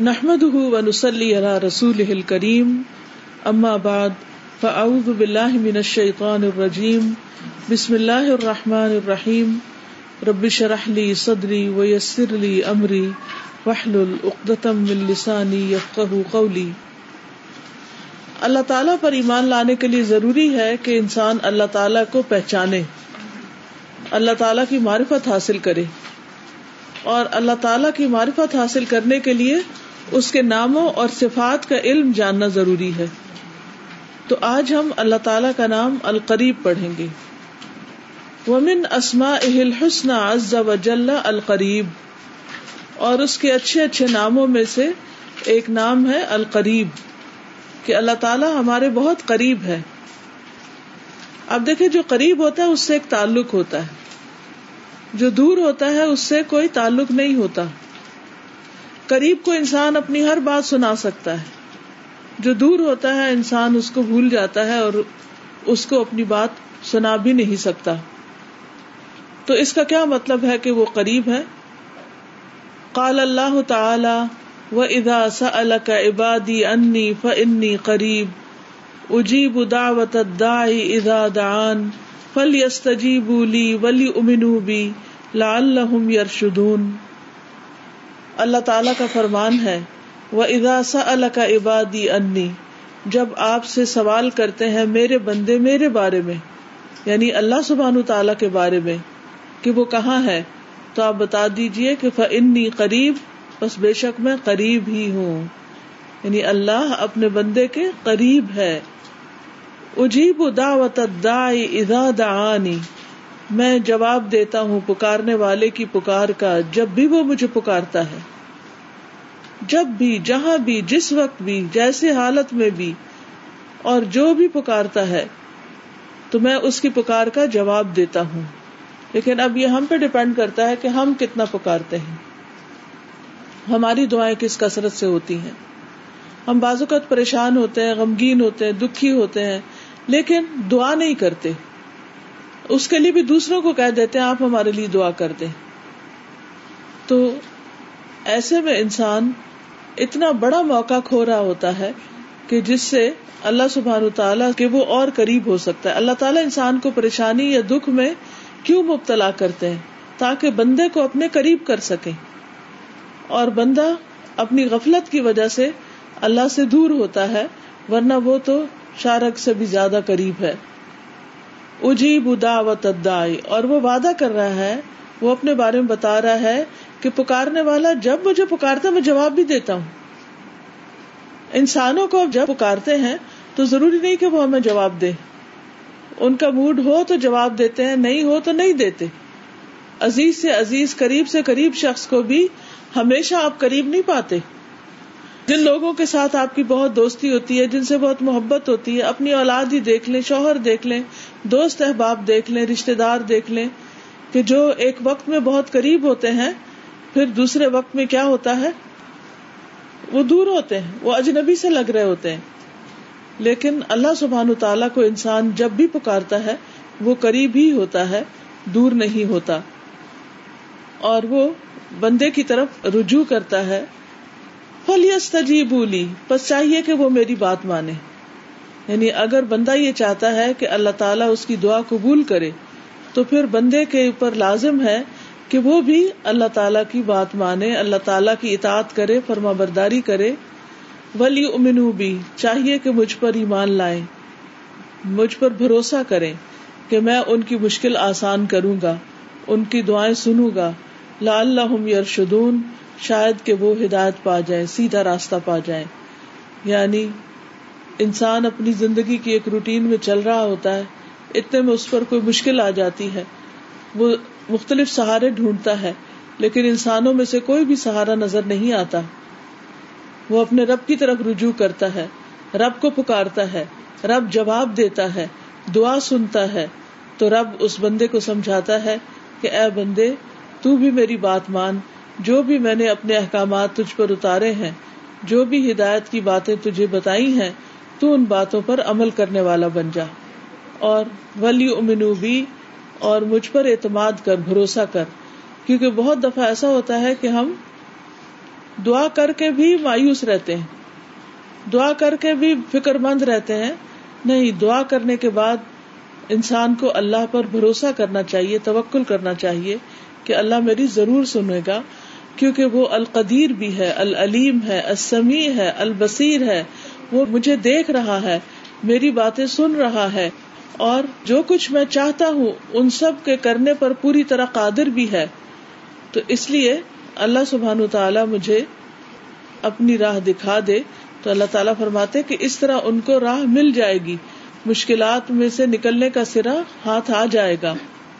نحمد ونسلی علی رسول کریم اما بعد فاعوذ باللہ من الشیطان الرجیم بسم اللہ الرحمن الرحیم رب شرح لی صدری ویسر لی امری وحلل اقدتم من لسانی یفقہ قولی اللہ تعالیٰ پر ایمان لانے کے لیے ضروری ہے کہ انسان اللہ تعالیٰ کو پہچانے، اللہ تعالیٰ کی معرفت حاصل کرے اور اللہ تعالیٰ کی معرفت حاصل کرنے کے لیے اس کے ناموں اور صفات کا علم جاننا ضروری ہے۔ تو آج ہم اللہ تعالی کا نام القریب پڑھیں گے۔ ومن اسما اہل حسن وجل القریب اور اس کے اچھے اچھے ناموں میں سے ایک نام ہے القریب، کہ اللہ تعالیٰ ہمارے بہت قریب ہے۔ اب دیکھیں، جو قریب ہوتا ہے، اس سے ایک تعلق ہوتا ہے۔ جو دور ہوتا ہے، اس سے کوئی تعلق نہیں ہوتا۔ قریب کو انسان اپنی ہر بات سنا سکتا ہے۔ جو دور ہوتا ہے، انسان اس کو بھول جاتا ہے اور اس کو اپنی بات سنا بھی نہیں سکتا۔ تو اس کا کیا مطلب ہے کہ وہ قریب ہے؟ قال اللہ تعالی و ادا سلک عبادی انی فنی قریب اجیب دعوت الداعی اذا دعان فلیستجیبوا لی ولی امنوا بی لعلہم یرشدون اللہ تعالیٰ کا فرمان ہے۔ وہ اداسا اللہ کا عبادی انی جب آپ سے سوال کرتے ہیں میرے بندے میرے بارے میں یعنی اللہ سبحان تعالیٰ کے بارے میں، کہ وہ کہاں ہے، تو آپ بتا دیجیے کہ فنی قریب، بس بے شک میں قریب ہی ہوں۔ یعنی اللہ اپنے بندے کے قریب ہے۔ اجیب دعوت ادا دعانی۔ میں جواب دیتا ہوں پکارنے والے کی پکار کا، جب بھی وہ مجھے پکارتا ہے۔ جب بھی، جہاں بھی، جس وقت بھی، جیسے حالت میں بھی، اور جو بھی پکارتا ہے، تو میں اس کی پکار کا جواب دیتا ہوں۔ لیکن اب یہ ہم پہ ڈپینڈ کرتا ہے کہ ہم کتنا پکارتے ہیں۔ ہماری دعائیں کس کثرت سے ہوتی ہیں؟ ہم بعض اوقات پریشان ہوتے ہیں، غمگین ہوتے ہیں، دکھی ہوتے ہیں، لیکن دعا نہیں کرتے۔ اس کے لیے بھی دوسروں کو کہہ دیتے ہیں، آپ ہمارے لیے دعا کر دیں۔ تو ایسے میں انسان اتنا بڑا موقع کھو رہا ہوتا ہے کہ جس سے اللہ سبحان تعالیٰ کے وہ اور قریب ہو سکتا ہے۔ اللہ تعالیٰ انسان کو پریشانی یا دکھ میں کیوں مبتلا کرتے ہیں؟ تاکہ بندے کو اپنے قریب کر سکے اور بندہ اپنی غفلت کی وجہ سے اللہ سے دور ہوتا ہے، ورنہ وہ تو شارک سے بھی زیادہ قریب ہے۔ اجیب دعوت ادائی اور وہ وعدہ کر رہا ہے، وہ اپنے بارے میں بتا رہا ہے کہ پکارنے والا جب مجھے پکارتا میں جواب بھی دیتا ہوں۔ انسانوں کو جب پکارتے ہیں، تو ضروری نہیں کہ وہ ہمیں جواب دے۔ ان کا موڈ ہو تو جواب دیتے ہیں، نہیں ہو تو نہیں دیتے۔ عزیز سے عزیز، قریب سے قریب شخص کو بھی ہمیشہ آپ قریب نہیں پاتے۔ جن لوگوں کے ساتھ آپ کی بہت دوستی ہوتی ہے، جن سے بہت محبت ہوتی ہے، اپنی اولاد ہی دیکھ لیں، شوہر دیکھ لیں، دوست احباب دیکھ لیں رشتے دار دیکھ لیں کہ جو ایک وقت میں بہت قریب ہوتے ہیں، پھر دوسرے وقت میں کیا ہوتا ہے؟ وہ دور ہوتے ہیں، وہ اجنبی سے لگ رہے ہوتے ہیں۔ لیکن اللہ سبحان تعالیٰ کو انسان جب بھی پکارتا ہے، وہ قریب ہی ہوتا ہے، دور نہیں ہوتا۔ اور وہ بندے کی طرف رجوع کرتا ہے۔ فلیس بولی بس چاہیے کہ وہ میری بات مانے۔ یعنی اگر بندہ یہ چاہتا ہے کہ اللہ تعالیٰ اس کی دعا قبول کرے، تو پھر بندے کے اوپر لازم ہے کہ وہ بھی اللہ تعالیٰ کی بات مانے، اللہ تعالیٰ کی اطاعت کرے، فرما برداری کرے۔ ولی امنو بھی چاہیے کہ مجھ پر ایمان لائے مجھ پر بھروسہ کرے کہ میں ان کی مشکل آسان کروں گا، ان کی دعائیں سنوں گا۔ لا اللہ یرشدون شاید کہ وہ ہدایت پا جائے، سیدھا راستہ پا جائے۔ یعنی انسان اپنی زندگی کی ایک روٹین میں چل رہا ہوتا ہے، اتنے میں اس پر کوئی مشکل آ جاتی ہے۔ وہ مختلف سہارے ڈھونڈتا ہے، لیکن انسانوں میں سے کوئی بھی سہارا نظر نہیں آتا۔ وہ اپنے رب کی طرف رجوع کرتا ہے، رب کو پکارتا ہے، رب جواب دیتا ہے، دعا سنتا ہے۔ تو رب اس بندے کو سمجھاتا ہے کہ، اے بندے، تو بھی میری بات مان۔ جو بھی میں نے اپنے احکامات تجھ پر اتارے ہیں، جو بھی ہدایت کی باتیں تجھے بتائی ہیں، تو ان باتوں پر عمل کرنے والا بن جا۔ اور ولی امنو بھی اور مجھ پر اعتماد کر، بھروسہ کر۔ کیونکہ بہت دفعہ ایسا ہوتا ہے کہ ہم دعا کر کے بھی مایوس رہتے ہیں۔ دعا کر کے بھی فکر مند رہتے ہیں۔ نہیں، دعا کرنے کے بعد انسان کو اللہ پر بھروسہ کرنا چاہیے، توکل کرنا چاہیے کہ اللہ میری ضرور سنے گا۔ کیونکہ وہ القدیر بھی ہے، العلیم ہے، السمیع ہے، البصیر ہے، وہ مجھے دیکھ رہا ہے، میری باتیں سن رہا ہے، اور جو کچھ میں چاہتا ہوں، ان سب کے کرنے پر پوری طرح قادر بھی ہے۔ تو اس لیے اللہ سبحان تعالیٰ مجھے اپنی راہ دکھا دے۔ تو اللہ تعالیٰ فرماتے کہ اس طرح ان کو راہ مل جائے گی۔ مشکلات میں سے نکلنے کا سرا ہاتھ آ جائے گا۔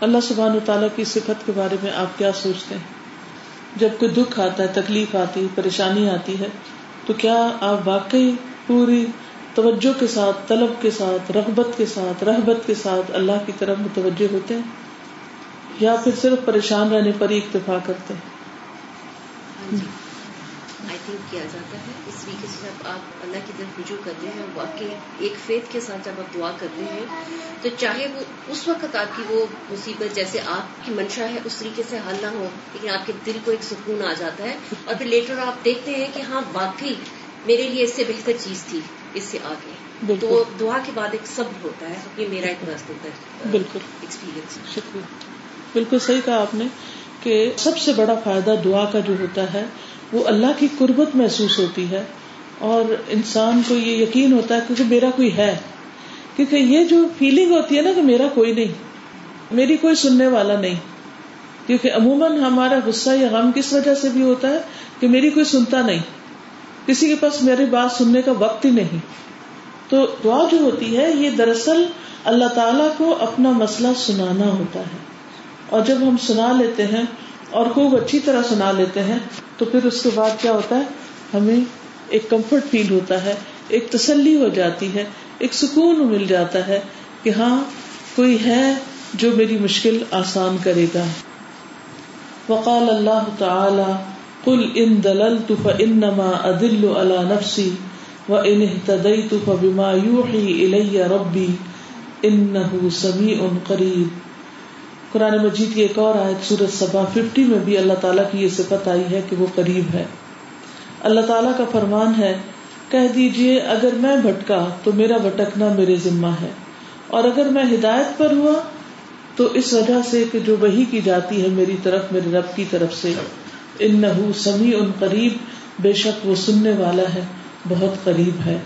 اللہ سبحان و تعالیٰ کی صفت کے بارے میں آپ کیا سوچتے ہیں؟ جب کوئی دکھ آتا ہے، تکلیف آتی پریشانی آتی ہے، تو کیا آپ واقعی پوری توجہ کے ساتھ، طلب کے ساتھ، رغبت کے ساتھ، رحبت کے ساتھ اللہ کی طرف متوجہ ہوتے ہیں؟ یا پھر صرف پریشان رہنے پر ہی اکتفا کرتے ہیں؟ ہاں جی۔ جاتا ہے؟ طریقے سے جب آپ اللہ کی طرف رجوع کرتے ہیں واقعی ایک فیت کے ساتھ جب آپ دعا کرتے ہیں تو چاہے وہ اس وقت آپ کی وہ مصیبت جیسے آپ کی منشا ہے اس طریقے سے حل نہ ہو لیکن آپ کے دل کو ایک سکون آ جاتا ہے اور پھر لیٹر آپ دیکھتے ہیں کہ ہاں واقعی میرے لیے اس سے بہتر چیز تھی اس سے آگے۔ تو دعا کے بعد ایک صبر ہوتا ہے یہ میرا ایک مست ہوتا ہے بالکل۔ ایکسپیرینس شکریہ۔ بالکل صحیح کہا آپ نے کہ سب سے بڑا فائدہ دعا کا جو ہوتا ہے وہ اللہ کی قربت محسوس ہوتی ہے اور انسان کو یہ یقین ہوتا ہے کیونکہ میرا کوئی ہے۔ کیونکہ یہ جو فیلنگ ہوتی ہے نا کہ میرا کوئی نہیں، میری کوئی سننے والا نہیں۔ کیونکہ عموماً ہمارا غصہ یا غم کس وجہ سے بھی ہوتا ہے کہ میری کوئی سنتا نہیں۔ کسی کے پاس میری بات سننے کا وقت ہی نہیں۔ تو دعا جو ہوتی ہے، یہ دراصل اللہ تعالی کو اپنا مسئلہ سنانا ہوتا ہے۔ اور جب ہم سنا لیتے ہیں اور خوب اچھی طرح سنا لیتے ہیں، تو پھر اس کے بعد کیا ہوتا ہے؟ ہمیں ایک کمفرٹ فیل ہوتا ہے، ایک تسلی ہو جاتی ہے، ایک سکون مل جاتا ہے کہ ہاں کوئی ہے جو میری مشکل آسان کرے گا۔ وقال اللہ تعالی، قل ان دللت فانما ادل على نفسي وان اهتديت فبما يوحي الي ربي انه سميع قريب قرآن مجید کی ایک اور آیت سورت سبا ففٹی میں بھی اللہ تعالیٰ کی یہ صفت آئی ہے کہ وہ قریب ہے۔ اللہ تعالیٰ کا فرمان ہے، کہہ دیجیے، اگر میں بھٹکا تو میرا بھٹکنا میرے ذمہ ہے۔ اور اگر میں ہدایت پر ہوا تو اس وجہ سے کہ جو وہی کی جاتی ہے میری طرف، میرے رب کی طرف سے۔ ان نہ سمی ان قریب، بے شک وہ سننے والا ہے، بہت قریب ہے۔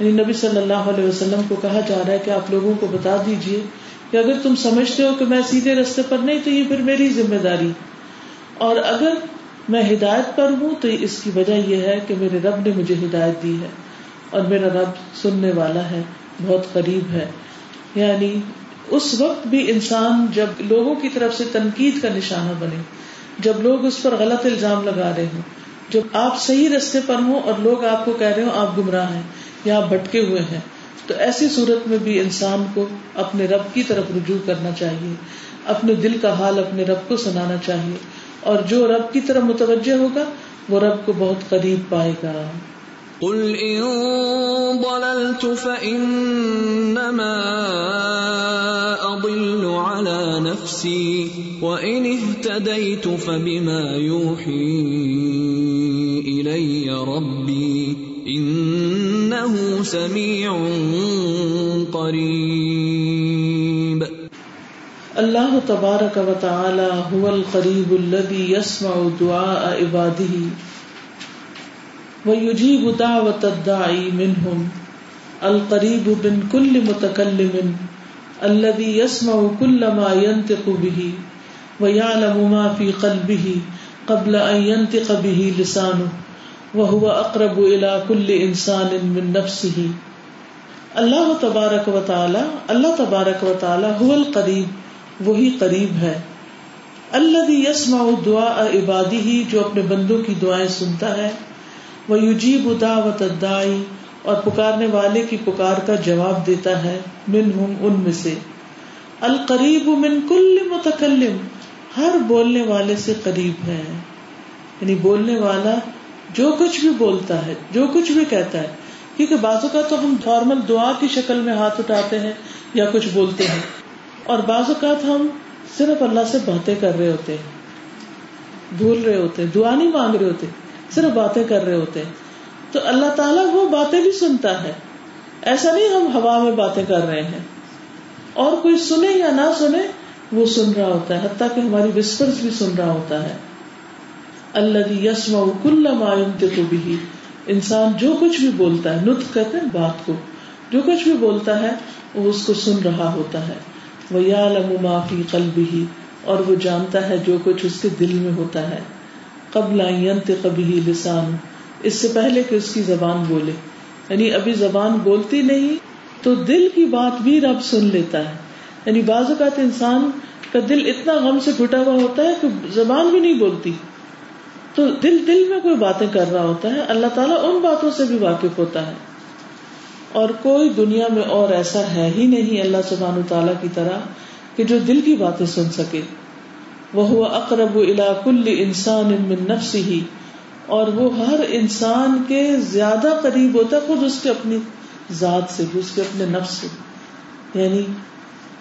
یعنی نبی صلی اللہ علیہ وسلم کو کہا جا رہا ہے کہ آپ لوگوں کو بتا دیجیے کہ اگر تم سمجھتے ہو کہ میں سیدھے رستے پر نہیں، تو یہ پھر میری ذمہ داری۔ اور اگر میں ہدایت پر ہوں، تو اس کی وجہ یہ ہے کہ میرے رب نے مجھے ہدایت دی ہے۔ اور میرا رب سننے والا ہے، بہت قریب ہے۔ یعنی اس وقت بھی انسان جب لوگوں کی طرف سے تنقید کا نشانہ بنے، جب لوگ اس پر غلط الزام لگا رہے ہوں، جب آپ صحیح رستے پر ہوں اور لوگ آپ کو کہہ رہے ہوں آپ گمراہ ہیں یا آپ بھٹکے ہوئے ہیں۔ تو ایسی صورت میں بھی انسان کو اپنے رب کی طرف رجوع کرنا چاہیے، اپنے دل کا حال اپنے رب کو سنانا چاہیے، اور جو رب کی طرف متوجہ ہوگا، وہ رب کو بہت قریب پائے گا۔ قل ان ضللت فانما اضل على نفسي وان اهتديت فبما يوحي سمیع قریب اللہ تبارک و تعالی هو القریب الذي يسمع دعاء عباده ويجيب دعوة الداعي منهم القریب من كل متكلم الذي يسمع كل ما ينطق به ويعلم ما في قلبه قبل ان ينطق به لسانه. وہ اقرب الا کل انسان من نفسه. اللہ تبارک و تعالی، اللہ تبارک و تعالی هو القریب، وہی قریب ہے. اللہ یسمع دعا عبادی ہی جو اپنے بندوں کی دعائیں سنتا ہے. وہ یوجیب دعوت دائی اور پکارنے والے کی پکار کا جواب دیتا ہے من ان میں سے. القریب من کل متکلم، ہر بولنے والے سے قریب ہے. یعنی بولنے والا جو کچھ بھی بولتا ہے، جو کچھ بھی کہتا ہے، کیونکہ بازو کا تو ہم فارمل دعا کی شکل میں ہاتھ اٹھاتے ہیں یا کچھ بولتے ہیں۔ اور بعض اوقات ہم صرف اللہ سے باتیں کر رہے ہوتے ہیں۔ بھول رہے ہوتے ہیں، دعا نہیں مانگ رہے ہوتے، صرف باتیں کر رہے ہوتے ہیں۔ تو اللہ تعالیٰ وہ باتیں بھی سنتا ہے۔ ایسا نہیں ہم ہوا میں باتیں کر رہے ہیں۔ اور کوئی سنے یا نہ سنے، وہ سن رہا ہوتا ہے، حتیٰ کہ ہماری وسپر بھی سن رہا ہوتا ہے۔ اللہ یسما کل کو بھی انسان جو کچھ بھی بولتا ہے نت کہتے ہیں بات کو. جو کچھ بھی بولتا ہے، وہ اس کو سن رہا ہوتا ہے. وہ یا معافی قلب ہی اور وہ جانتا ہے جو کچھ اس کے دل میں ہوتا ہے. قبل کبھی لسان اس سے پہلے کہ اس کی زبان بولے. یعنی ابھی زبان بولتی نہیں، تو دل کی بات بھی رب سن لیتا ہے. یعنی بعض اوقات انسان کا دل اتنا غم سے گھٹا ہوا ہوتا ہے کہ زبان بھی نہیں بولتی. تو دل دل میں کوئی باتیں کر رہا ہوتا ہے، اللہ تعالیٰ ان باتوں سے بھی واقف ہوتا ہے۔ اور کوئی دنیا میں اور ایسا ہے ہی نہیں اللہ سبحان تعالیٰ کی طرح کہ جو دل کی باتیں سن سکے۔ وہ اقرب الا کل انسان من نفس ہی اور وہ ہر انسان کے زیادہ قریب ہوتا ہے، خود اس کے اپنی ذات سے، اس کے اپنے نفس سے۔ یعنی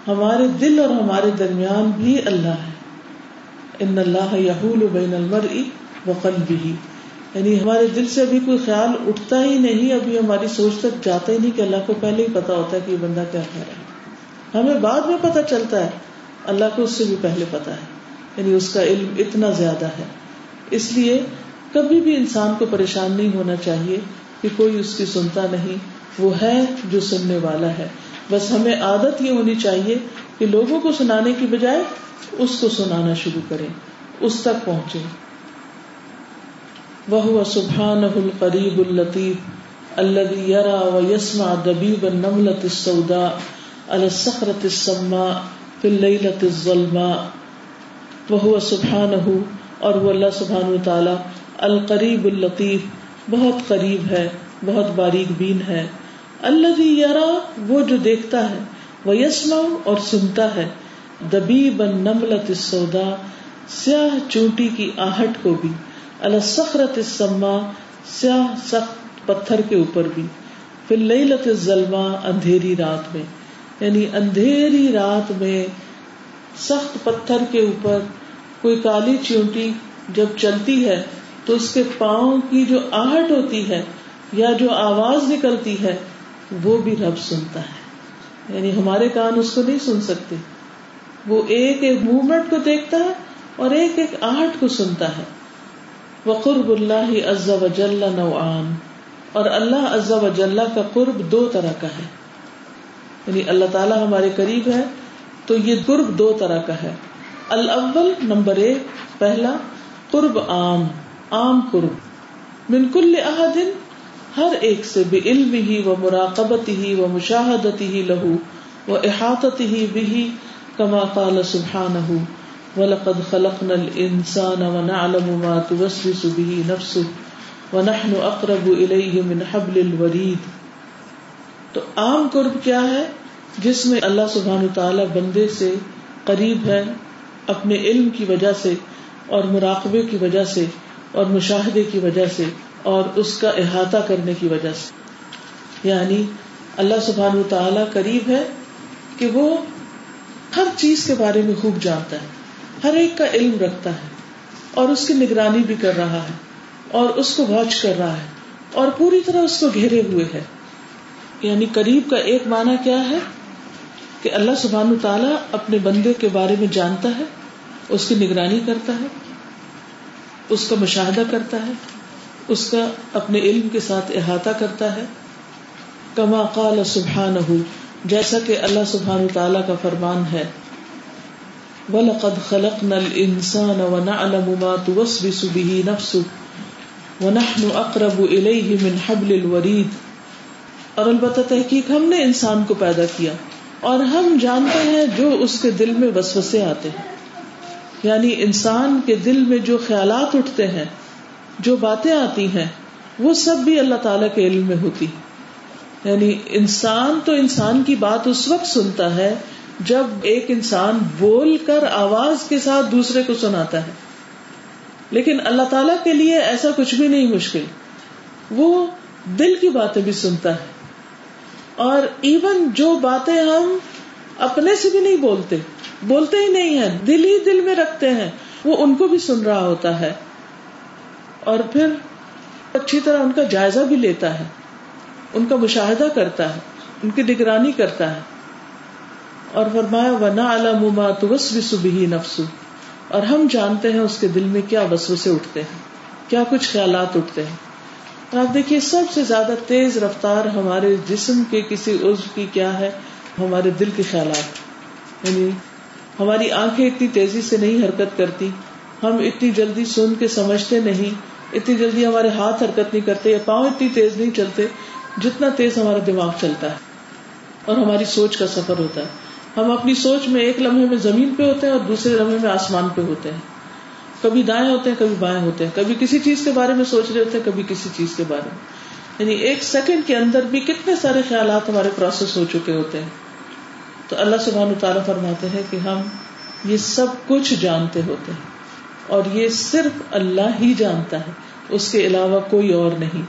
ہمارے دل اور ہمارے درمیان بھی اللہ ہے۔ ان اللہ یحول بین المرء وقلبه یعنی ہمارے دل سے ابھی کوئی خیال اٹھتا ہی نہیں، ابھی ہماری سوچ تک جاتا ہی نہیں کہ اللہ کو پہلے ہی پتا ہوتا ہے کہ یہ بندہ کیا کہہ رہا ہے۔ ہمیں بعد میں پتا چلتا ہے، اللہ کو اس سے بھی پہلے پتا ہے۔ یعنی اس کا علم اتنا زیادہ ہے۔ اس لیے کبھی بھی انسان کو پریشان نہیں ہونا چاہیے کہ کوئی اس کی سنتا نہیں، وہ ہے جو سننے والا ہے۔ بس ہمیں عادت یہ ہونی چاہیے کہ لوگوں کو سنانے کی بجائے اس کو سنانا شروع کریں، اس تک پہنچے وہ سبحان القریب الطیف الذي يرى ويسمع دبيب النملة السوداء على الصخرة السماء في الليلة الظلماء. وهو سبحانه اور وہ اللہ سبحانہ وتعالی القریب الطیف بہت قریب ہے، بہت باریک بین ہے. اللہ یرا، وہ جو دیکھتا ہے وہ یسما اور سنتا ہے دبی بن نملت سودا سیاہ چونٹی کی آہٹ کو بھی. اللہ سخرت سما سیاہ سخت پتھر کے اوپر بھی۔ پھر لئی لت ظلما اندھیری رات میں۔ یعنی اندھیری رات میں سخت پتھر کے اوپر کوئی کالی چونٹی جب چلتی ہے، تو اس کے پاؤں کی جو آہٹ ہوتی ہے یا جو آواز نکلتی ہے، وہ بھی رب سنتا ہے۔ یعنی ہمارے کان اس کو نہیں سن سکتے۔ وہ ایک ایک موومنٹ کو دیکھتا ہے اور ایک ایک آہٹ کو سنتا ہے۔ وہ قرب اللہ عز و جل نوعان۔ اور اللہ عز و جل کا قرب دو طرح کا ہے۔ یعنی اللہ تعالیٰ ہمارے قریب ہے، تو یہ قرب دو طرح کا ہے۔ الاول نمبر ایک، پہلا، قرب عام عام قرب۔ من کل احدن، ہر ایک سے بے علم ہی و مراقبت ہی و مشاہدت ہی لہو و احاطت ہی بھی کما قال سبحانہ۔ ولقد خلقنا الانسان ونعلم ما توسوس به نفسه ونحن اقرب الیہ من حبل الورید تو عام قرب کیا ہے؟ جس میں اللہ سبحانہ تعالی بندے سے قریب ہے اپنے علم کی وجہ سے اور مراقبے کی وجہ سے اور مشاہدے کی وجہ سے اور اس کا احاطہ کرنے کی وجہ سے۔ یعنی اللہ سبحان و تعالی قریب ہے کہ وہ ہر چیز کے بارے میں خوب جانتا ہے۔ ہر ایک کا علم رکھتا ہے اور اس کی نگرانی بھی کر رہا ہے اور اس کو واچ کر رہا ہے اور پوری طرح اس کو گھیرے ہوئے ہے۔ یعنی قریب کا ایک معنی کیا ہے؟ کہ اللہ سبحان تعالیٰ اپنے بندے کے بارے میں جانتا ہے، اس کی نگرانی کرتا ہے، اس کا مشاہدہ کرتا ہے، اس کا اپنے علم کے ساتھ احاطہ کرتا ہے۔ کما قال سبحان جیسا کہ اللہ سبحان تعالیٰ کا فرمان ہے۔ وَلَقَدْ خَلَقْنَا الْإِنسَانَ وَنَعْلَمُ مَا تُوَسْوِسُ بِهِ نَفْسُهُ وَنَحْنُ أَقْرَبُ إِلَيْهِ مِنْ حَبْلِ الْوَرِيدِ۔ اور البتہ تحقیق ہم نے انسان کو پیدا کیا اور ہم جانتے ہیں جو اس کے دل میں وسوسے آتے ہیں۔ یعنی انسان کے دل میں جو خیالات اٹھتے ہیں، جو باتیں آتی ہیں، وہ سب بھی اللہ تعالی کے علم میں ہوتی۔ یعنی انسان تو انسان کی بات اس وقت سنتا ہے جب ایک انسان بول کر آواز کے ساتھ دوسرے کو سناتا ہے۔ لیکن اللہ تعالی کے لیے ایسا کچھ بھی نہیں مشکل۔ وہ دل کی باتیں بھی سنتا ہے۔ اور ایون جو باتیں ہم اپنے سے بھی نہیں بولتے بولتے ہی نہیں ہیں، دل ہی دل میں رکھتے ہیں، وہ ان کو بھی سن رہا ہوتا ہے۔ اور پھر اچھی طرح ان کا جائزہ بھی لیتا ہے۔ ان کا مشاہدہ کرتا ہے، ان کی نگرانی کرتا ہے۔ اور فرمایا ونا علما تو بھی نفسو اور ہم جانتے ہیں اس کے دل میں کیا وسوسے اٹھتے ہیں، کیا کچھ خیالات اٹھتے ہیں۔ اور آپ دیکھیے، سب سے زیادہ تیز رفتار ہمارے جسم کے کسی عزو کی کیا ہے؟ ہمارے دل کے خیالات۔ یعنی ہماری آنکھیں اتنی تیزی سے نہیں حرکت کرتی، ہم اتنی جلدی سن کے سمجھتے نہیں، اتنی جلدی ہمارے ہاتھ حرکت نہیں کرتے یا پاؤں اتنی تیز نہیں چلتے جتنا تیز ہمارا دماغ چلتا ہے اور ہماری سوچ کا سفر ہوتا ہے۔ ہم اپنی سوچ میں ایک لمحے میں زمین پہ ہوتے ہیں اور دوسرے لمحے میں آسمان پہ ہوتے ہیں۔ کبھی دائیں ہوتے ہیں، کبھی بائیں ہوتے ہیں۔ کبھی کسی چیز کے بارے میں سوچ رہے ہوتے ہیں، کبھی کسی چیز کے بارے میں۔ یعنی ایک سیکنڈ کے اندر بھی کتنے سارے خیالات ہمارے پروسیس ہو چکے ہوتے ہیں۔ تو اللہ سبحانہ تعالیٰ فرماتے ہیں کہ ہم یہ سب کچھ جانتے ہوتے ہیں۔ اور یہ صرف اللہ ہی جانتا ہے، اس کے علاوہ کوئی اور نہیں۔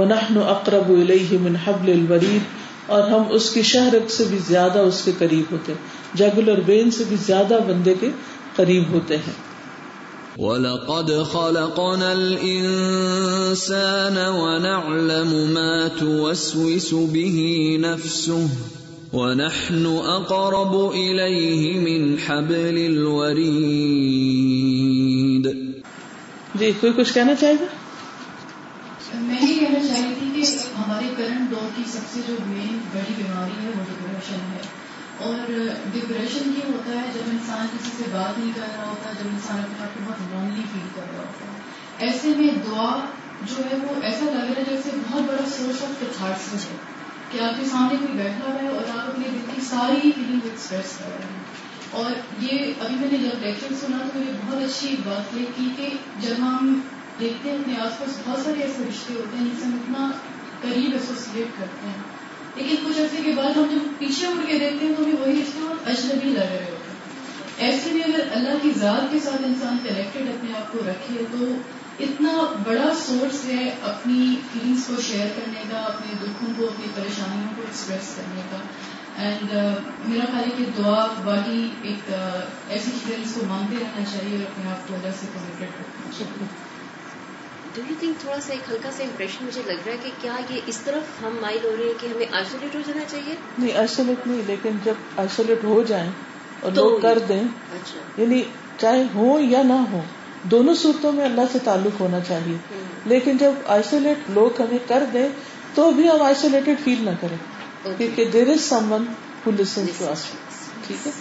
ونحن اقرب الیہ من حبل الورید اور ہم اس کی شہرت سے بھی زیادہ اس کے قریب ہوتے ہیں۔ جگولر بین سے بھی زیادہ بندے کے قریب ہوتے ہیں۔ وَلَقَدْ خَلَقْنَا الْإِنسَانَ وَنَعْلَمُ مَا تُوَسْوِسُ بِهِ نَفْسُهُ ونحن اقرب الیہ من حبل الورید جی کوئی کچھ کہنا چاہے گا؟ میں یہ کہنا چاہ رہی تھی کہ ہمارے کرنٹ دور کی سب سے جو مین بڑی بیماری ہے وہ ڈپریشن ہے۔ اور ڈپریشن یہ ہوتا ہے جب انسان کسی سے بات نہیں کر رہا ہوتا، جب انسان اپنے آپ کو بہت لونلی فیل کر رہا ہوتا ہے۔ ایسے میں دعا جو ہے وہ ایسا لگ رہا ہے جیسے بہت بڑا سورس آف کتھارس ہے کہ آپ کے سامنے کوئی بیٹھا ہے اور آپ اپنے دل کی ساری فیلنگ ایکسپریس کر رہے ہیں اور یہ ابھی میں نے جب لیکچر سنا تو مجھے بہت اچھی بات یہ کی کہ جب ہم دیکھتے ہیں اپنے آس پاس بہت سارے ایسے رشتے ہوتے ہیں جن سے ہم اتنا قریب ایسوسیٹ کرتے ہیں۔ لیکن کچھ عرصے کے بعد ہم جب پیچھے اڑ کے دیکھتے ہیں تو ہمیں وہی رشتے بہت اجنبی لگ رہے ہوتے ہیں۔ ایسے میں اگر اللہ کی ذات کے ساتھ انسان کنیکٹڈ اپنے آپ کو رکھے تو اتنا بڑا سورس ہے اپنی فیلنگس کو شیئر کرنے کا، اپنے دکھوں کو، اپنی پریشانیوں کو ایکسپریس کرنے کا۔ اینڈ uh, میرا خیال ہے کہ دعا باقی ایک uh, ایسی چیز کو مانگتے رہنا چاہیے اور اپنے آپ کو اللہ سے کنیکٹڈ رکھنا چاہیے۔ ڈو یو تھنک تھوڑا سا ایک ہلکا سا امپریشن مجھے لگ رہا ہے کہ کیا یہ اس طرف ہم مائل ہو رہے ہیں کہ ہمیں آئسولیٹ ہو جانا چاہیے؟ نہیں آئسولیٹ نہیں لیکن جب آئسولیٹ ہو جائیں اور لوگ کر دیں اچھا۔ یعنی چاہے ہو یا نہ ہو دونوں صورتوں میں اللہ سے تعلق ہونا چاہیے۔ لیکن جب آئسولیٹ لوگ ہمیں کر دیں تو بھی ہم آئسولیٹڈ فیل نہ کریں۔ کیونکہ دیر از سم ون اس ٹھیک ہے؟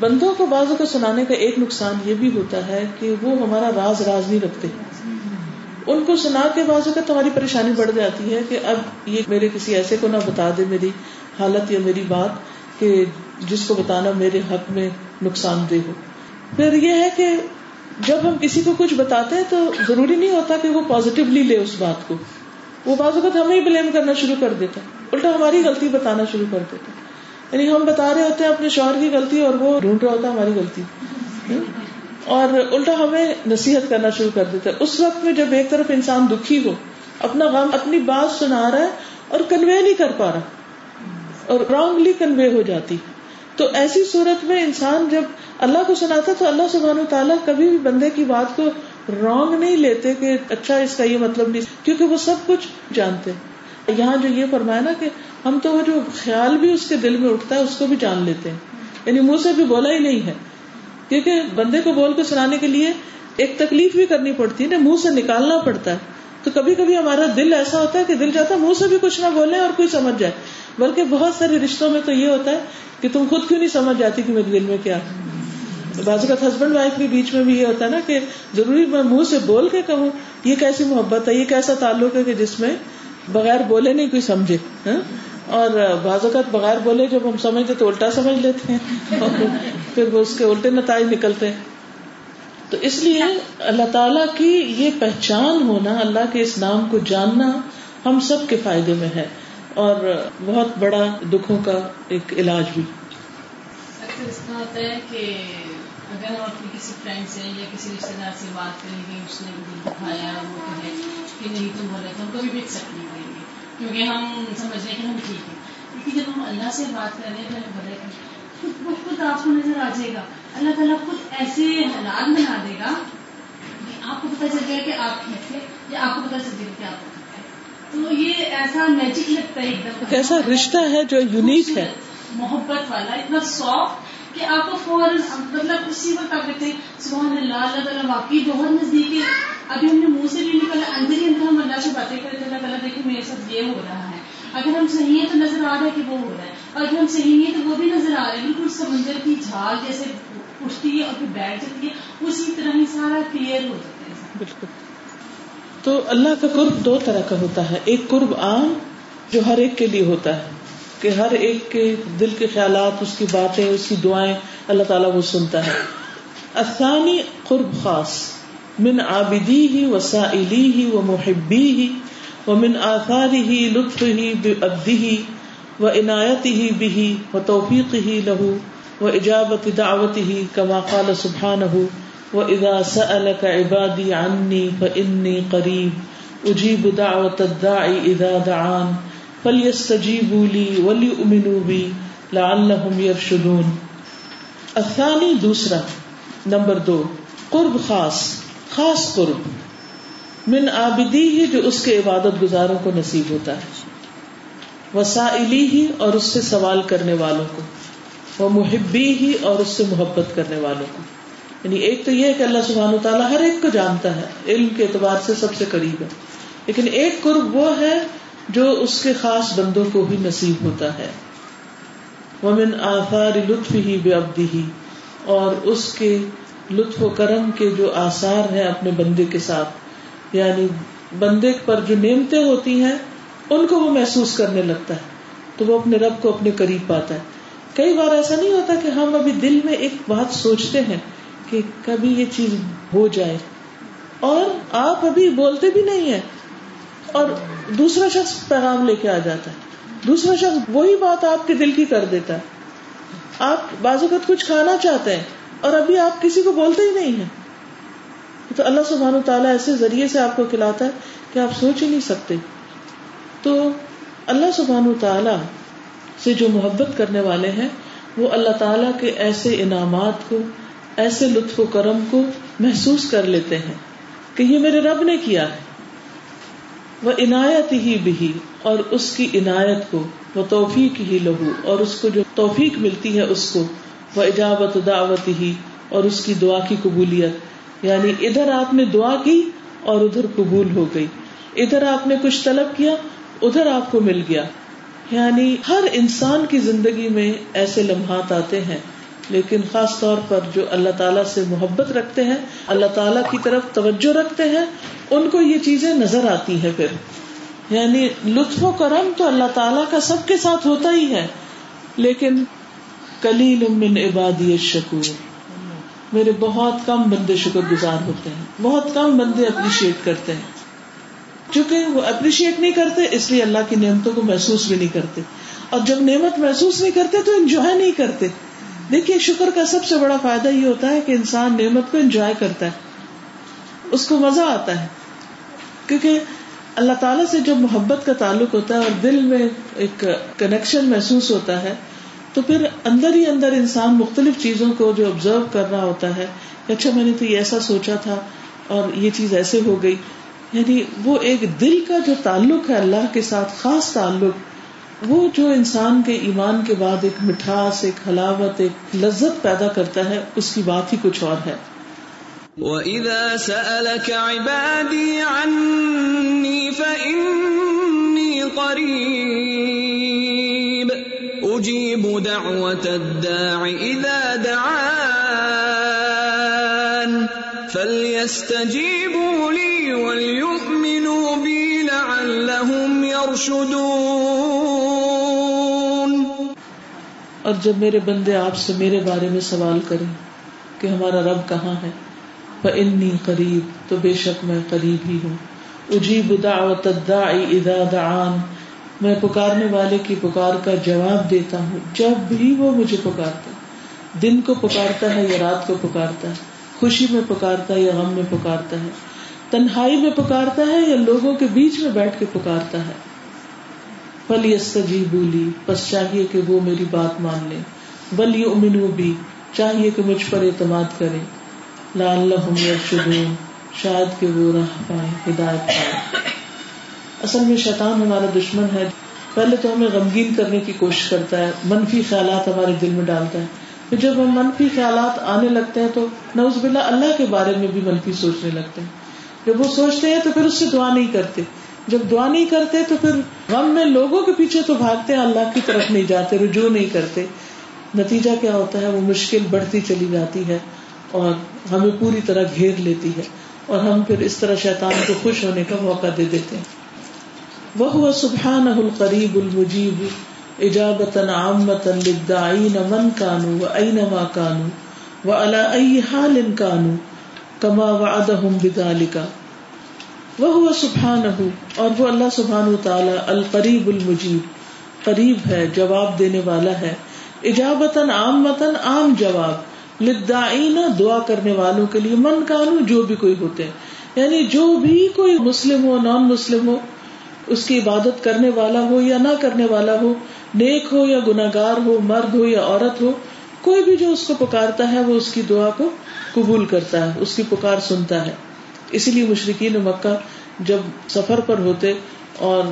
بندوں کو بازو کو سنانے کا ایک نقصان یہ بھی ہوتا ہے کہ وہ ہمارا راز راز نہیں رکھتے۔ ان کو سنا کے بازو کا تمہاری پریشانی بڑھ جاتی ہے کہ اب یہ میرے کسی ایسے کو نہ بتا دے میری حالت یا میری بات کہ جس کو بتانا میرے حق میں نقصان دہ ہو۔ پھر یہ ہے کہ جب ہم کسی کو کچھ بتاتے ہیں تو ضروری نہیں ہوتا کہ وہ پازیٹیولی لے اس بات کو۔ وہ بعض اوقات ہمیں ہی بلیم کرنا شروع کر دیتا۔ الٹا ہماری غلطی بتانا شروع کر دیتا۔ یعنی ہم بتا رہے ہوتے ہیں اپنے شوہر کی غلطی اور وہ ڈھونڈ رہا ہوتا ہے ہماری غلطی۔ ہاں؟ اور الٹا ہمیں نصیحت کرنا شروع کر دیتا ہے۔ اس وقت میں جب ایک طرف انسان دکھی ہو، اپنا غم، اپنی بات سنا رہا ہے اور کنوے نہیں کر پا رہا، اور رانگلی کنوے ہو جاتی۔ تو ایسی صورت میں انسان جب اللہ کو سناتا تو اللہ سبحانہ تعالیٰ کبھی بھی بندے کی بات کو رانگ نہیں لیتے کہ اچھا اس کا یہ مطلب نہیں، کیونکہ وہ سب کچھ جانتے یہاں جو یہ فرمایا نا کہ ہم تو وہ جو خیال بھی اس کے دل میں اٹھتا ہے، اس کو بھی جان لیتے ہیں۔ یعنی منہ سے بھی بولا ہی نہیں ہے۔ کیونکہ بندے کو بول کے سنانے کے لیے ایک تکلیف بھی کرنی پڑتی ہے نا منہ سے نکالنا پڑتا ہے۔ تو کبھی کبھی ہمارا دل ایسا ہوتا ہے کہ دل چاہتا ہے منہ سے بھی کچھ نہ بولے اور کوئی سمجھ جائے۔ بلکہ بہت سارے رشتوں میں تو یہ ہوتا ہے کہ تم خود کیوں نہیں سمجھ جاتی کہ میرے دل میں کیا بعض اوقات ہسبینڈ وائف کے بیچ میں بھی یہ ہوتا ہے نا کہ ضروری میں منہ سے بول کے کہوں، یہ کیسی محبت ہے، یہ کیسا تعلق ہے کہ جس میں بغیر بولے نہیں کوئی سمجھے ہاں؟ اور بعض اوقات بغیر بولے جب ہم سمجھتے تو الٹا سمجھ لیتے ہیں اور پھر وہ اس کے الٹے نتائج نکلتے ہیں۔ تو اس لیے اللہ تعالی کی یہ پہچان ہونا، اللہ کے اس نام کو جاننا ہم سب کے فائدے میں ہے۔ اور بہت بڑا دکھوں کا ایک علاج بھی۔ اکثر اس طرح ہوتا ہے کہ اگر ہم اپنی کسی فرینڈ سے یا کسی رشتے دار سے بات کریں گے اس نے دل دکھایا، وہ کہے کہ نہیں تم بولے تو ہم کبھی بھی ایکسپٹ نہیں کریں گے۔ کیونکہ ہم سمجھ رہے ہیں کہ ہم ٹھیک ہیں۔ کیونکہ جب ہم اللہ سے بات کر رہے ہیں تو بولے خود بخود خود آپ کو نظر آ جائے گا۔ اللہ تعالیٰ خود ایسے حالات بنا دے گا کہ آپ کو پتہ چل جائے کہ آپ کیسے یا آپ کو پتہ چل جائے کہ آپ تو یہ ایسا میجک لگتا ہے ایک دم ایسا رشتہ ہے جو یونیک ہے۔ محبت والا اتنا سافٹ کہ آپ کو فوراً مطلب اسی وقت آپ کہتے ہیں، سبحان اللہ اللہ تعالیٰ واقعی بہت نزدیک ہے۔ ابھی ہم نے منہ سے بھی نکلا، اندر ہی اندر ہم اللہ سے باتیں کرتے اللہ تعالیٰ دیکھیں میرے ساتھ یہ ہو رہا ہے۔ اگر ہم صحیح ہیں تو نظر آ رہا ہے کہ وہ ہو رہا ہے۔ اور اگر ہم صحیح نہیں ہیں تو وہ بھی نظر آ رہا ہے۔ بالکل سمندر کی جھاگ جیسے اٹھتی ہے اور پھر بیٹھ جاتی ہے۔ اسی طرح ہی سارا کلیئر ہو جاتا ہے۔ بالکل۔ تو اللہ کا قرب دو طرح کا ہوتا ہے۔ ایک قرب عام جو ہر ایک کے لیے ہوتا ہے۔ کہ ہر ایک کے دل کے خیالات، اس کی باتیں، اس کی دعائیں اللہ تعالیٰ وہ سنتا ہے۔ افسانی قرب خاص، من آبدی ہی و سائلی ہی و محبی ہی و من آثاری ہی لطف ہی ابدی ہی و عنایت ہی بھی و توفیق ہی لہو و اجابت دعوت ہی کما قال سبحانہ و اذا سألك عبادی عنی فإنی قریب، اجیب دعوت الداعی اذا دعان۔ فلیستجیبوا لی ولیؤمنوا بی لعلہم یرشدون الثانی، دوسرا، نمبر دو، قرب خاص خاص قرب۔ من آبدی ہی جو اس کے عبادت گزاروں کو نصیب ہوتا ہے۔ وسائلی ہی اور اس سے سوال کرنے والوں کو۔ وہ محبی ہی اور اس سے محبت کرنے والوں کو۔ یعنی ایک تو یہ ہے کہ اللہ سبحانہ تعالیٰ ہر ایک کو جانتا ہے، علم کے اعتبار سے سب سے قریب ہے۔ لیکن ایک قرب وہ ہے جو اس کے خاص بندوں کو بھی نصیب ہوتا ہے۔ ومن آثار لطف ہی بے ابدی ہی اور اس کے لطف و کرم کے جو آثار ہیں اپنے بندے کے ساتھ۔ یعنی بندے پر جو نعمتیں ہوتی ہیں، ان کو وہ محسوس کرنے لگتا ہے۔ تو وہ اپنے رب کو اپنے قریب پاتا ہے۔ کئی بار ایسا نہیں ہوتا کہ ہم ابھی دل میں ایک بات سوچتے ہیں کہ کبھی یہ چیز ہو جائے۔ اور آپ ابھی بولتے بھی نہیں ہیں۔ اور دوسرا شخص پیغام لے کے آ جاتا ہے۔ دوسرا شخص وہی بات آپ کے دل کی کر دیتا ہے۔ آپ بعض اوقات کچھ کھانا چاہتے ہیں اور ابھی آپ کسی کو بولتے ہی نہیں ہیں۔ تو اللہ سبحان و تعالیٰ ایسے ذریعے سے آپ کو کھلاتا ہے کہ آپ سوچ ہی نہیں سکتے۔ تو اللہ سبحان و تعالیٰ سے جو محبت کرنے والے ہیں، وہ اللہ تعالیٰ کے ایسے انعامات کو، ایسے لطف و کرم کو محسوس کر لیتے ہیں کہ یہ میرے رب نے کیا ہے۔ وہ عنایت ہی بھی اور اس کی عنایت کو، وہ توفیق ہی لہو، اور اس کو جو توفیق ملتی ہے اس کو، وہ اجابت دعوت ہی، اور اس کی دعا کی قبولیت۔ یعنی ادھر آپ نے دعا کی اور ادھر قبول ہو گئی۔ ادھر آپ نے کچھ طلب کیا، ادھر آپ کو مل گیا۔ یعنی ہر انسان کی زندگی میں ایسے لمحات آتے ہیں۔ لیکن خاص طور پر جو اللہ تعالیٰ سے محبت رکھتے ہیں، اللہ تعالیٰ کی طرف توجہ رکھتے ہیں، ان کو یہ چیزیں نظر آتی ہیں پھر۔ یعنی لطف و کرم تو اللہ تعالیٰ کا سب کے ساتھ ہوتا ہی ہے، لیکن کلیل من عبادی شکور میرے بہت کم بندے شکر گزار ہوتے ہیں، بہت کم بندے اپریشیٹ کرتے ہیں۔ چونکہ وہ اپریشیٹ نہیں کرتے، اس لیے اللہ کی نعمتوں کو محسوس بھی نہیں کرتے۔ اور جب نعمت محسوس نہیں کرتے تو انجوائے نہیں کرتے۔ دیکھیے، شکر کا سب سے بڑا فائدہ یہ ہوتا ہے کہ انسان نعمت کو انجوائے کرتا ہے۔ اس کو مزہ آتا ہے۔ کیونکہ اللہ تعالیٰ سے جب محبت کا تعلق ہوتا ہے اور دل میں ایک کنیکشن محسوس ہوتا ہے، تو پھر اندر ہی اندر انسان مختلف چیزوں کو جو آبزرو کر رہا ہوتا ہے اچھا میں نے تو یہ ایسا سوچا تھا اور یہ چیز ایسے ہو گئی۔ یعنی وہ ایک دل کا جو تعلق ہے اللہ کے ساتھ، خاص تعلق وہ جو انسان کے ایمان کے بعد ایک مٹھاس، ایک حلاوت، ایک لذت پیدا کرتا ہے، اس کی بات ہی کچھ اور ہے۔ وَإِذَا سَأَلَكَ عِبَادِي عَنِّي فَإِنِّي قَرِيبٌ أُجِيبُ دَعْوَةَ الدَّاعِ إِذَا دَعَانِ فَلْيَسْتَجِيبُوا لِي وَلْيُؤْمِنُوا بِي لَعَلَّهُمْ يَرْشُدُونَ اور جب میرے بندے آپ سے میرے بارے میں سوال کریں کہ ہمارا رب کہاں ہے فانی قریب تو بے شک میں قریب ہی ہوں۔ اجیب دعوت الداعی اذا دعان۔ میں پکارنے والے کی پکار کا جواب دیتا ہوں۔ جب بھی وہ مجھے پکارتا دن کو پکارتا ہے یا رات کو پکارتا ہے۔ خوشی میں پکارتا ہے یا غم میں پکارتا ہے۔ تنہائی میں پکارتا ہے یا لوگوں کے بیچ میں بیٹھ کے پکارتا ہے۔ پل یس بولی بس چاہیے کہ وہ میری بات مان لے بل یو امنو بھی چاہیے کہ مجھ پر اعتماد کرے لال شاید کہ وہ راہ پائے ہدایت پائے اصل میں شیطان ہمارا دشمن ہے۔ پہلے تو ہمیں غمگین کرنے کی کوشش کرتا ہے، منفی خیالات ہمارے دل میں ڈالتا ہے۔ پھر جب ہم منفی خیالات آنے لگتے ہیں تو نوز باللہ اللہ کے بارے میں بھی منفی سوچنے لگتے ہیں۔ جب وہ سوچتے ہیں تو پھر اس سے دعا نہیں کرتے۔ جب دعا نہیں کرتے تو پھر غم میں لوگوں کے پیچھے تو بھاگتے ہیں، اللہ کی طرف نہیں جاتے، رجوع نہیں کرتے۔ نتیجہ کیا ہوتا ہے؟ وہ مشکل بڑھتی چلی جاتی ہے اور ہمیں پوری طرح گھیر لیتی ہے اور ہم پھر اس طرح شیطان کو خوش ہونے کا موقع دے دیتے ہیں۔ وہ سبحان القریب المجیب اجابت عامت للداعین من کانو و اینما کانو و علا ای حال کانو کما وعدہم بذالکا وہ سبحانہ اور وہ اللہ سبحانہ تعالی القریب المجیب، قریب ہے، جواب دینے والا ہے۔ اجابتن عامتن عام جواب۔ لدعین دعا کرنے والوں کے لیے، من کانو، جو بھی کوئی ہوتے ہیں۔ یعنی جو بھی کوئی مسلم ہو نان مسلم ہو، اس کی عبادت کرنے والا ہو یا نہ کرنے والا ہو، نیک ہو یا گناگار ہو، مرد ہو یا عورت ہو، کوئی بھی جو اس کو پکارتا ہے، وہ اس کی دعا کو قبول کرتا ہے، اس کی پکار سنتا ہے۔ اسی لیے مشرقین مکہ جب سفر پر ہوتے اور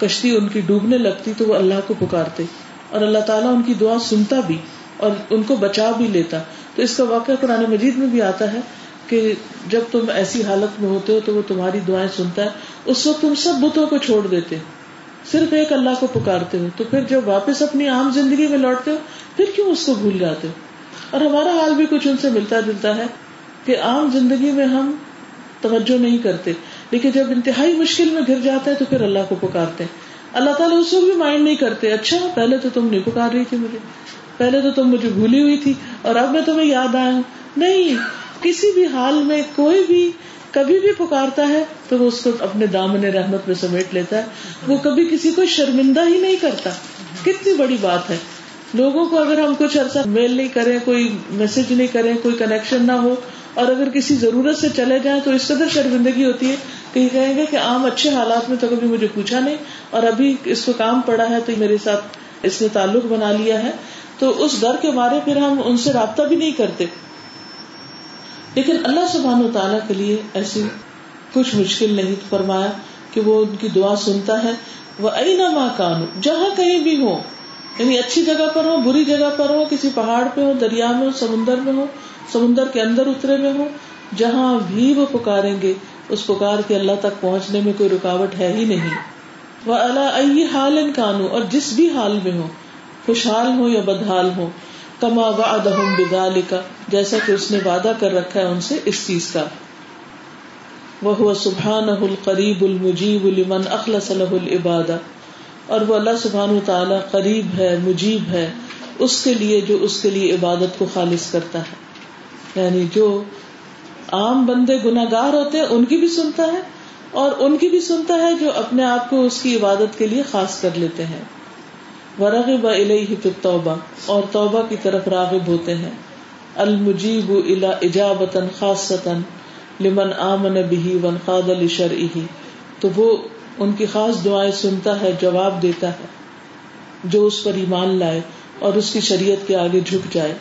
کشتی ان کی ڈوبنے لگتی تو وہ اللہ کو پکارتے اور اللہ تعالیٰ ان کی دعا سنتا بھی اور ان کو بچا بھی لیتا۔ تو اس کا واقعہ قرآن مجید میں بھی آتا ہے کہ جب تم ایسی حالت میں ہوتے ہو تو وہ تمہاری دعائیں سنتا ہے۔ اس وقت تم سب بتوں کو چھوڑ دیتے، صرف ایک اللہ کو پکارتے ہو۔ تو پھر جب واپس اپنی عام زندگی میں لوٹتے ہو، پھر کیوں اس کو بھول جاتے ہو؟ اور ہمارا حال بھی کچھ ان سے ملتا جلتا ہے کہ عام زندگی میں ہم توجہ نہیں کرتے۔ لیکن جب انتہائی مشکل میں گر جاتے ہیں تو پھر اللہ کو پکارتے ہیں۔ اللہ تعالیٰ اس وقت بھی مائنڈ نہیں کرتے اچھا پہلے تو تم نہیں پکار رہی تھی مجھے، پہلے تو تم مجھے بھولی ہوئی تھی، اور اب میں تمہیں یاد آیا ہوں۔ نہیں، کسی بھی حال میں کوئی بھی کبھی بھی پکارتا ہے تو وہ اس کو اپنے دامن رحمت میں سمیٹ لیتا ہے۔ وہ کبھی کسی کو شرمندہ ہی نہیں کرتا۔ کتنی بڑی بات ہے۔ لوگوں کو اگر ہم کچھ عرصہ میل نہیں کریں، کوئی میسج نہیں کریں، کوئی کنیکشن نہ ہو اور اگر کسی ضرورت سے چلے جائیں تو اس قدر شرمندگی ہوتی ہے کہ کہیں گے کہ عام اچھے حالات میں تو کبھی مجھے پوچھا نہیں اور ابھی اس کو کام پڑا ہے تو میرے ساتھ اس نے تعلق بنا لیا ہے تو اس ڈر کے بارے پھر ہم ان سے رابطہ بھی نہیں کرتے۔ لیکن اللہ سبحان و تعالیٰ کے لیے ایسی کچھ مشکل نہیں فرمایا کہ وہ ان کی دعا سنتا ہے۔ وہ ائی نہ کانو جہاں کہیں بھی ہو یعنی اچھی جگہ پر ہو بری جگہ پر ہو کسی پہاڑ پہ ہو دریا میں ہو سمندر میں ہو سمندر کے اندر اترے میں ہو جہاں بھی وہ پکاریں گے، اس پکار کے اللہ تک پہنچنے میں کوئی رکاوٹ ہے ہی نہیں۔ وہ اللہ ائی حال ان کانو اور جس بھی حال میں ہو خوشحال ہو یا بدحال ہو کما وعدہم بذالک جیسا کہ اس نے وعدہ کر رکھا ہے ان سے اس چیز کا۔ وہ سبحانہ القریب المجیب لمن اخلص له العبادہ اور وہ اللہ سبحان تعالی قریب ہے، مجیب ہے، اس کے لیے جو اس کے لیے عبادت کو خالص کرتا ہے۔ یعنی جو عام بندے گناگار ہوتے ہیں، ان کی بھی سنتا ہے اور ان کی بھی سنتا ہے جو اپنے آپ کو اس کی عبادت کے لیے خاص کر لیتے ہیں۔ ورغب الیہ فی التوبہ اور توبہ کی طرف راغب ہوتے ہیں۔ المجیب الی اجابتا خاصتا لمن آمن به وانقاد لشرعه تو وہ ان کی خاص دعائیں سنتا ہے، جواب دیتا ہے، جو اس پر ایمان لائے اور اس کی شریعت کے آگے جھک جائے۔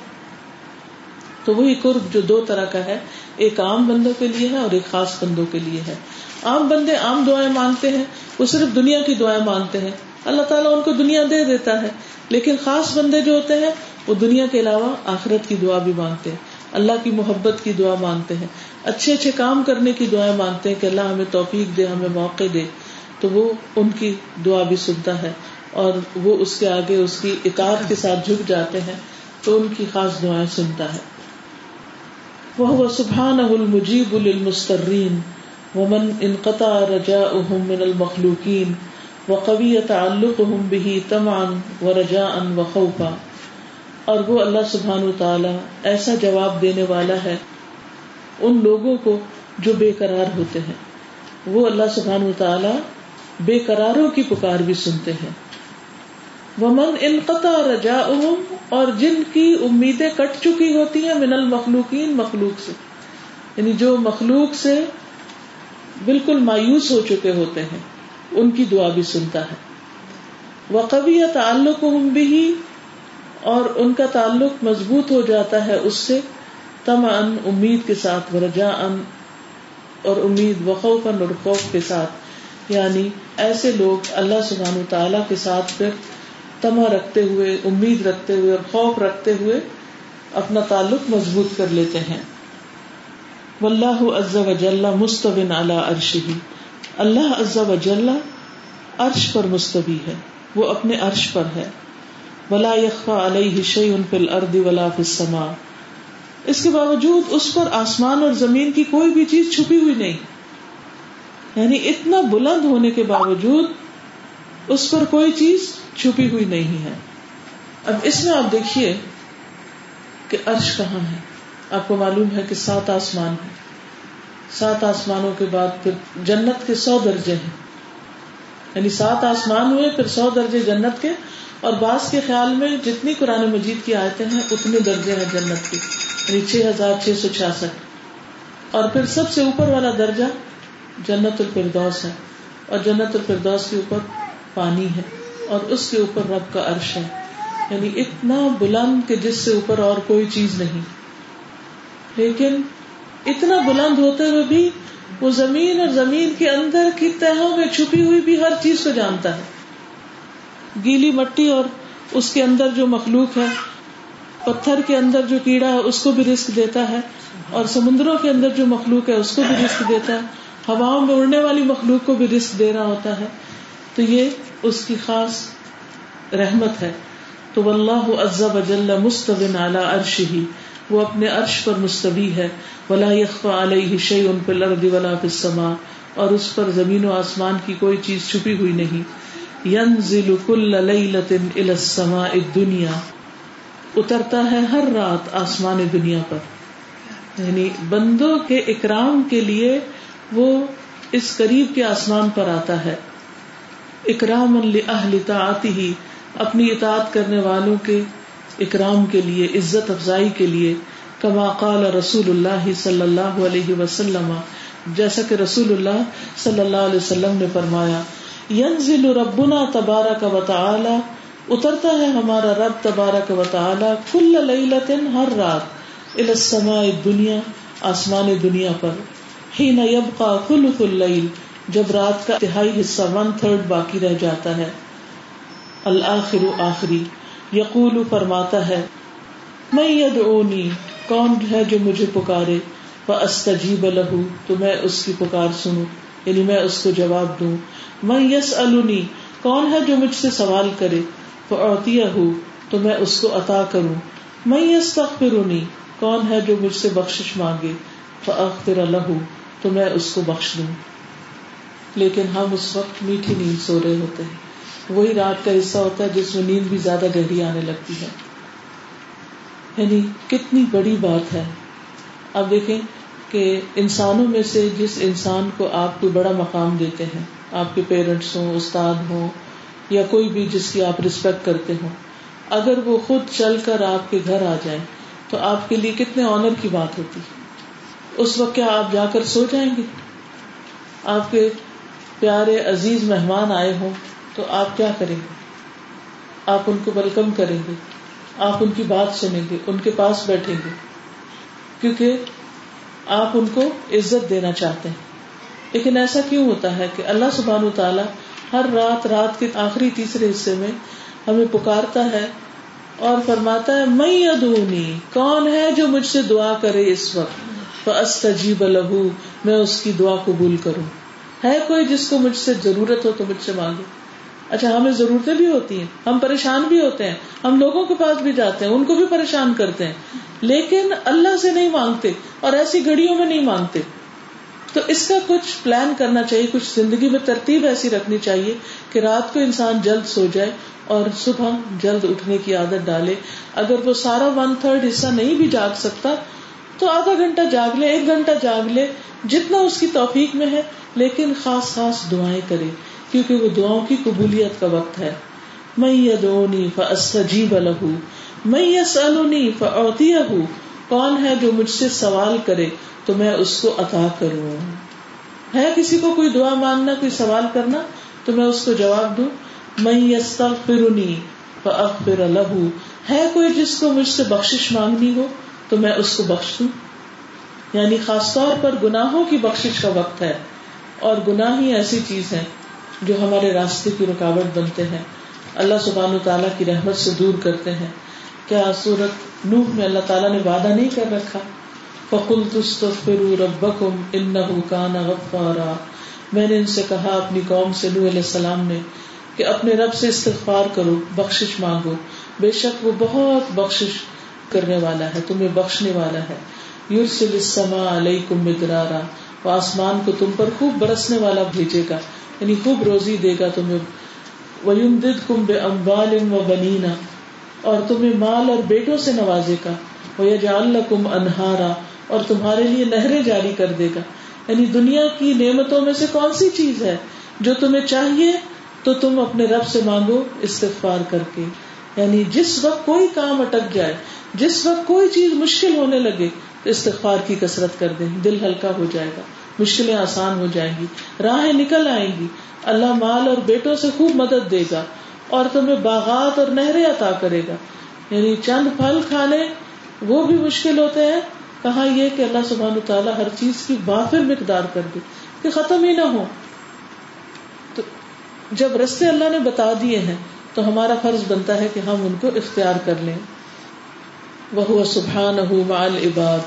تو وہی قرب جو دو طرح کا ہے، ایک عام بندوں کے لیے ہے اور ایک خاص بندوں کے لیے ہے۔ عام بندے عام دعائیں مانگتے ہیں، وہ صرف دنیا کی دعائیں مانگتے ہیں۔ اللہ تعالیٰ ان کو دنیا دے دیتا ہے، لیکن خاص بندے جو ہوتے ہیں، وہ دنیا کے علاوہ آخرت کی دعا بھی مانگتے ہیں۔ اللہ کی محبت کی دعا مانگتے ہیں۔ اچھے اچھے کام کرنے کی دعائیں مانگتے ہیں کہ اللہ ہمیں توفیق دے، ہمیں موقع دے۔ تو وہ ان کی دعا بھی سنتا ہے اور وہ اس کے آگے اس کی اطاعت کے ساتھ جھک جاتے ہیں، تو ان کی خاص دعائیں سنتا ہے۔ وہ سبحان المجیب المسترین ومن انقطع رجاؤهم من المخلوقین وقوی تعلق ہوں بھی تمان و رجا ان و خوفا اور وہ اللہ سبحان تعالی ایسا جواب دینے والا ہے ان لوگوں کو جو بے قرار ہوتے ہیں۔ وہ اللہ سبحان تعالی بے قراروں کی پکار بھی سنتے ہیں۔ ومن انقطع رجا اور جن کی امیدیں کٹ چکی ہوتی ہیں من المخلوقین مخلوق سے۔ یعنی جو مخلوق سے بالکل مایوس ہو چکے ہوتے ہیں، ان کی دعا بھی سنتا ہے۔ وہ کبھی تعلق بھی اور ان کا تعلق مضبوط ہو جاتا ہے اس سے۔ تم ان امید کے ساتھ ورجا ان اور امید وقوف اور خوف کے ساتھ۔ یعنی ایسے لوگ اللہ سبحان تعالی کے ساتھ پھر تما رکھتے ہوئے، امید رکھتے ہوئے اور خوف رکھتے ہوئے اپنا تعلق مضبوط کر لیتے ہیں۔ واللہ عز و جل مستوین علی عرشہ۔ اللہ عز و جل عرش پر مستوی ہے، وہ اپنے عرش پر ہے۔ ولا یخفى علیہ شیء فی الارض ولا فی السماء۔ اس کے باوجود اس پر آسمان اور زمین کی کوئی بھی چیز چھپی ہوئی نہیں۔ یعنی اتنا بلند ہونے کے باوجود اس پر کوئی چیز چھپی ہوئی نہیں ہے۔ اب اس میں آپ دیکھیے کہ عرش کہاں ہے۔ آپ کو معلوم ہے کہ سات آسمان ہے سات آسمانوں کے بعد پھر جنت کے سو درجے ہیں۔ یعنی سات آسمان ہوئے، پھر سو درجے جنت کے۔ اور بعض کے خیال میں جتنی قرآن مجید کی آیتیں ہیں، اتنے درجے ہیں جنت کے۔ یعنی چھ ہزار چھ سو چھیاسٹھ۔ اور پھر سب سے اوپر والا درجہ جنت الفردوس ہے۔ اور جنت الفردوس کے اوپر پانی ہے اور اس کے اوپر رب کا عرش ہے۔ یعنی اتنا بلند کہ جس سے اوپر اور کوئی چیز نہیں۔ لیکن اتنا بلند ہوتے ہوئے بھی وہ زمین اور زمین کے اندر کی تہوں میں چھپی ہوئی بھی ہر چیز کو جانتا ہے۔ گیلی مٹی اور اس کے اندر جو مخلوق ہے، پتھر کے اندر جو کیڑا ہے، اس کو بھی رسک دیتا ہے۔ اور سمندروں کے اندر جو مخلوق ہے، اس کو بھی رسک دیتا ہے۔ ہواؤں میں اڑنے والی مخلوق کو بھی رسک دے رہا ہوتا ہے۔ تو یہ اس کی خاص رحمت ہے۔ تو اللہ عزب اجل مستبن اعلی عرش ہی وہ اپنے عرش پر مستوی ہے۔ ولا یخفا علیہ شیء فی الارض ولا فی السماء، اور اس پر زمین و آسمان کی کوئی چیز چھپی ہوئی نہیں۔ ینزل کل لیلۃ الی السماء الدنیا۔ اترتا ہے ہر رات آسمان دنیا پر۔ یعنی بندوں کے اکرام کے لیے وہ اس قریب کے آسمان پر آتا ہے۔ اکرام لاہل طاعته، اپنی اطاعت کرنے والوں کے اکرام کے لیے، عزت افزائی کے لیے، کما قال رسول اللہ صلی اللہ علیہ وسلم۔ جیسا کہ رسول اللہ صلی اللہ علیہ وسلم نے فرمایا، ینزل ربنا تبارک و تعالی، اترتا ہے ہمارا رب تبارک و تعالی کل لیلت ہر رات، الى السماء دنیا آسمان دنیا پر، حین یبقى خلق اللیل۔ جب رات کا تہائی حصہ ون تھرڈ باقی رہ جاتا ہے۔ الآخر آخری، یقول، فرماتا ہے میں یدعونی، کون ہے جو مجھے پکارے؟ وہ استجیب لہو تو میں اس کی پکار سنوں یعنی میں اس کو جواب دوں۔ میں یس النی کون ہے جو مجھ سے سوال کرے؟ وہ اوتیا ہوں تو میں اس کو عطا کروں۔ میں یس تخرونی کون ہے جو مجھ سے بخش مانگے؟ وہ اختر لہو تو میں اس کو بخش دوں۔ لیکن ہم اس وقت میٹھی نیند سو رہے ہوتے ہیں۔ وہی رات کا حصہ ہوتا ہے جس میں نیند بھی زیادہ گہری آنے لگتی ہے۔ یعنی کتنی بڑی بات ہے۔ اب دیکھیں کہ انسانوں میں سے جس انسان کو آپ کو بڑا مقام دیتے ہیں، آپ کے پیرنٹس ہوں، استاد ہوں، یا کوئی بھی جس کی آپ ریسپیکٹ کرتے ہوں، اگر وہ خود چل کر آپ کے گھر آ جائیں تو آپ کے لیے کتنے آنر کی بات ہوتی۔ اس وقت کیا آپ جا کر سو جائیں گے؟ آپ کے پیارے عزیز مہمان آئے ہوں تو آپ کیا کریں گے؟ آپ ان کو ویلکم کریں گے، آپ ان کی بات سنیں گے، ان کے پاس بیٹھیں گے، کیونکہ آپ ان کو عزت دینا چاہتے ہیں۔ لیکن ایسا کیوں ہوتا ہے کہ اللہ سبحان تعالیٰ ہر رات رات کے آخری تیسرے حصے میں ہمیں پکارتا ہے اور فرماتا ہے میں ادونی کون ہے جو مجھ سے دعا کرے اس وقت؟ استجیب لہو، میں اس کی دعا قبول کروں۔ ہے کوئی جس کو مجھ سے ضرورت ہو تو مجھ سے مانگے۔ اچھا ہمیں ضرورتیں بھی ہوتی ہیں، ہم پریشان بھی ہوتے ہیں، ہم لوگوں کے پاس بھی جاتے ہیں، ان کو بھی پریشان کرتے ہیں۔ لیکن اللہ سے نہیں مانگتے اور ایسی گھڑیوں میں نہیں مانگتے۔ تو اس کا کچھ پلان کرنا چاہیے، کچھ زندگی میں ترتیب ایسی رکھنی چاہیے کہ رات کو انسان جلد سو جائے اور صبح جلد اٹھنے کی عادت ڈالے۔ اگر وہ سارا ون تھرڈ حصہ نہیں بھی جاگ سکتا، تو آدھا گھنٹہ جاگ لے، ایک گھنٹہ جاگ لے۔ جتنا اس کی توفیق میں ہے، لیکن خاص خاص دعائیں کرے کیونکہ وہ دعاؤں کی قبولیت کا وقت ہے۔ میں یدونی فاستجیب لہو میں یسالونی فاعطیہ، کون ہے جو مجھ سے سوال کرے تو میں اس کو عطا کروں۔ ہے کسی کو کوئی دعا مانگنا کوئی سوال کرنا تو میں اس کو جواب دوں۔ میں یستغفرنی فاغفر لہو ہے کوئی جس کو مجھ سے بخشش مانگنی ہو تو میں اس کو بخش دوں۔ یعنی خاص طور پر گناہوں کی بخشش کا وقت ہے اور گناہ ہی ایسی چیز ہے جو ہمارے راستے کی رکاوٹ بنتے ہیں۔ اللہ سبحان تعالیٰ کی رحمت سے دور کرتے ہیں۔ کیا سورت نوح میں اللہ تعالیٰ نے وعدہ نہیں کر رکھا؟ فکل تستغفروا ربکم انه کان غفارا۔ میں نے ان سے کہا اپنی قوم سے، نوح علیہ السلام نے، کہ اپنے رب سے استغفار کرو، بخشش مانگو۔ بے شک وہ بہت بخشش کرنے والا ہے، تمہیں بخشنے والا ہے۔ یورسل السماء علیکم مدرارا وہ آسمان کو تم پر خوب برسنے والا بھیجے گا یعنی خوب روزی دے گا تمہیں۔ وَيُمْدِدْكُمْ بِأَمْوَالٍ وَبَنِينَ، اور تمہیں مال اور بیٹوں سے نوازے گا۔ وَيَجْعَلْ لَكُمْ أَنْهَارًا، اور تمہارے لیے نہریں جاری کر دے گا۔ یعنی دنیا کی نعمتوں میں سے کون سی چیز ہے جو تمہیں چاہیے؟ تو تم اپنے رب سے مانگو استغفار کر کے۔ یعنی جس وقت کوئی کام اٹک جائے، جس وقت کوئی چیز مشکل ہونے لگے استغفار کی کسرت کر دیں دل ہلکا ہو جائے گا، مشکلیں آسان ہو جائیں گی، راہیں نکل آئیں گی۔ اللہ مال اور بیٹوں سے خوب مدد دے گا اور تمہیں باغات اور نہریں عطا کرے گا۔ یعنی چند پھل کھانے وہ بھی مشکل ہوتے ہیں۔ کہا یہ کہ اللہ سبحان تعالیٰ ہر چیز کی بافر مقدار کر دے، کہ ختم ہی نہ ہو۔ تو جب رستے اللہ نے بتا دیے ہیں، تو ہمارا فرض بنتا ہے کہ ہم ان کو اختیار کر لیں۔ وہ سبحان مال عباد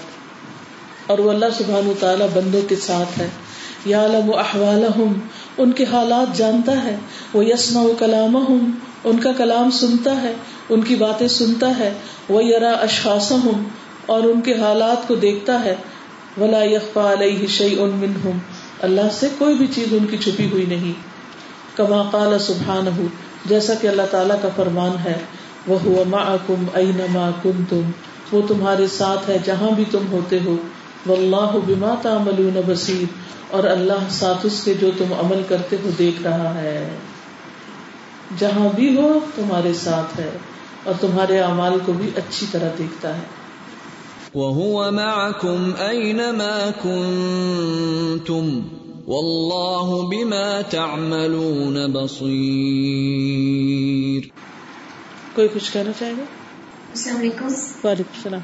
اور وہ اللہ سبحان تعالیٰ بندوں کے ساتھ ہے۔ یا علم احوال ان کے حالات جانتا ہے۔ وہ یسما کلام ان کا کلام سنتا ہے، ان کی باتیں سنتا ہے۔ وہ یرا اشخاص ہوں اور ان کے حالات کو دیکھتا ہے۔ ولا یقفا علیہ شعی ان من اللہ سے کوئی بھی چیز ان کی چھپی ہوئی نہیں۔ کما قال سبحان جیسا کہ اللہ تعالیٰ کا فرمان ہے۔ وہ معکم اینما کنتم، وہ تمہارے ساتھ ہے جہاں بھی تم ہوتے ہو، واللہ بما تعملون بصیر، اور اللہ ساتھ اس کے جو تم عمل کرتے ہو دیکھ رہا ہے۔ جہاں بھی ہو، تمہارے ساتھ ہے، اور تمہارے اعمال کو بھی اچھی طرح دیکھتا ہے۔ وَهُوَ مَعَكُمْ أَيْنَمَا كُنْتُمْ وَاللَّهُ بِمَا تَعْمَلُونَ بَصِيرٌ کوئی کچھ کہنا چاہے گا؟ السلام علیکم۔ وعلیکم السلام۔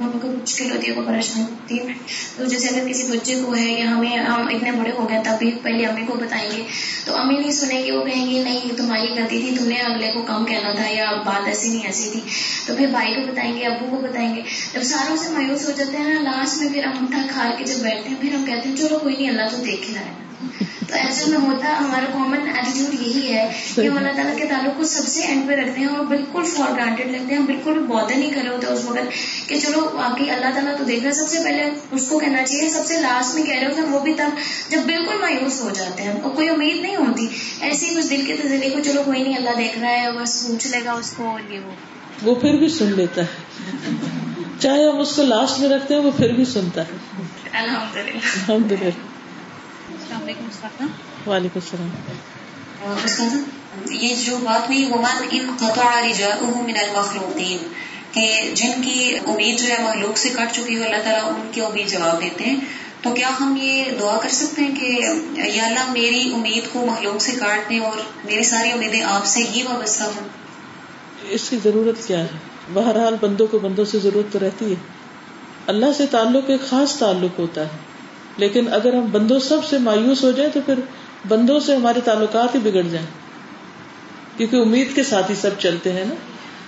ماما کو مشکل ہوتی ہے پریشان ہوتی ہے تو جیسے اگر کسی بچے کو ہے یا ہمیں ہم اتنے بڑے ہو گئے تب بھی پہلے امی کو بتائیں گے تو امی نہیں سنیں گے وہ کہیں گے نہیں تمہاری غلطی تھی تم نے اگلے کو کم کہنا تھا یا بات ایسی نہیں ایسی تھی۔ تو پھر بھائی کو بتائیں گے ابو کو بتائیں گے۔ جب ساروں سے مایوس ہو جاتے ہیں نا لاسٹ میں پھر ہم اٹھا کھا کے جب بیٹھتے ہیں پھر ہم کہتے ہیں چلو کوئی نہیں اللہ تو دیکھ رہا ہے۔ تو ایسے میں ہوتا ہمارا کامن ایٹیٹیوڈ یہی ہے کہ ہم اللہ تعالیٰ کے تعلق کو سب سے اینڈ پہ رکھتے ہیں اور بالکل فار گرانٹیڈ لگتے ہیں بالکل بودر نہیں کر رہے ہوتے اس وقت کہ چلو باقی اللہ تعالیٰ تو دیکھ رہا ہے سب سے پہلے اس کو کہنا چاہیے سب سے لاسٹ میں کہہ رہے ہوتے ہیں وہ بھی تب جب بالکل مایوس ہو جاتے ہیں اور کوئی امید نہیں ہوتی ایسے ہی کچھ دل کے تجربے کو چلو کوئی نہیں اللہ دیکھ رہا ہے بس پوچھ لے گا اس کو اور یہ وہ وہ پھر بھی سن لیتا ہے چاہے ہم اس کو لاسٹ میں رکھتے ہیں وہ پھر بھی سنتا ہے الحمد للہ الحمد للہ السلام علیکم وعلیکم السلام. یہ جو بات ہوئی ومن ان قطع رجاؤه من المخلوقین کہ جن کی امید جو ہے مخلوق سے کٹ چکی ہو اللہ تعالیٰ ان کی امید جواب دیتے ہیں۔ تو کیا ہم یہ دعا کر سکتے ہیں کہ یا اللہ میری امید کو مخلوق سے کاٹ دیں اور میری ساری امیدیں آپ سے ہی وابستہ ہوں؟ اس کی ضرورت کیا ہے؟ بہرحال بندوں کو بندوں سے ضرورت تو رہتی ہے۔ اللہ سے تعلق ایک خاص تعلق ہوتا ہے۔ لیکن اگر ہم بندوں سب سے مایوس ہو جائیں تو پھر بندوں سے ہمارے تعلقات ہی بگڑ جائیں۔ کیونکہ امید کے ساتھ ہی سب چلتے ہیں نا۔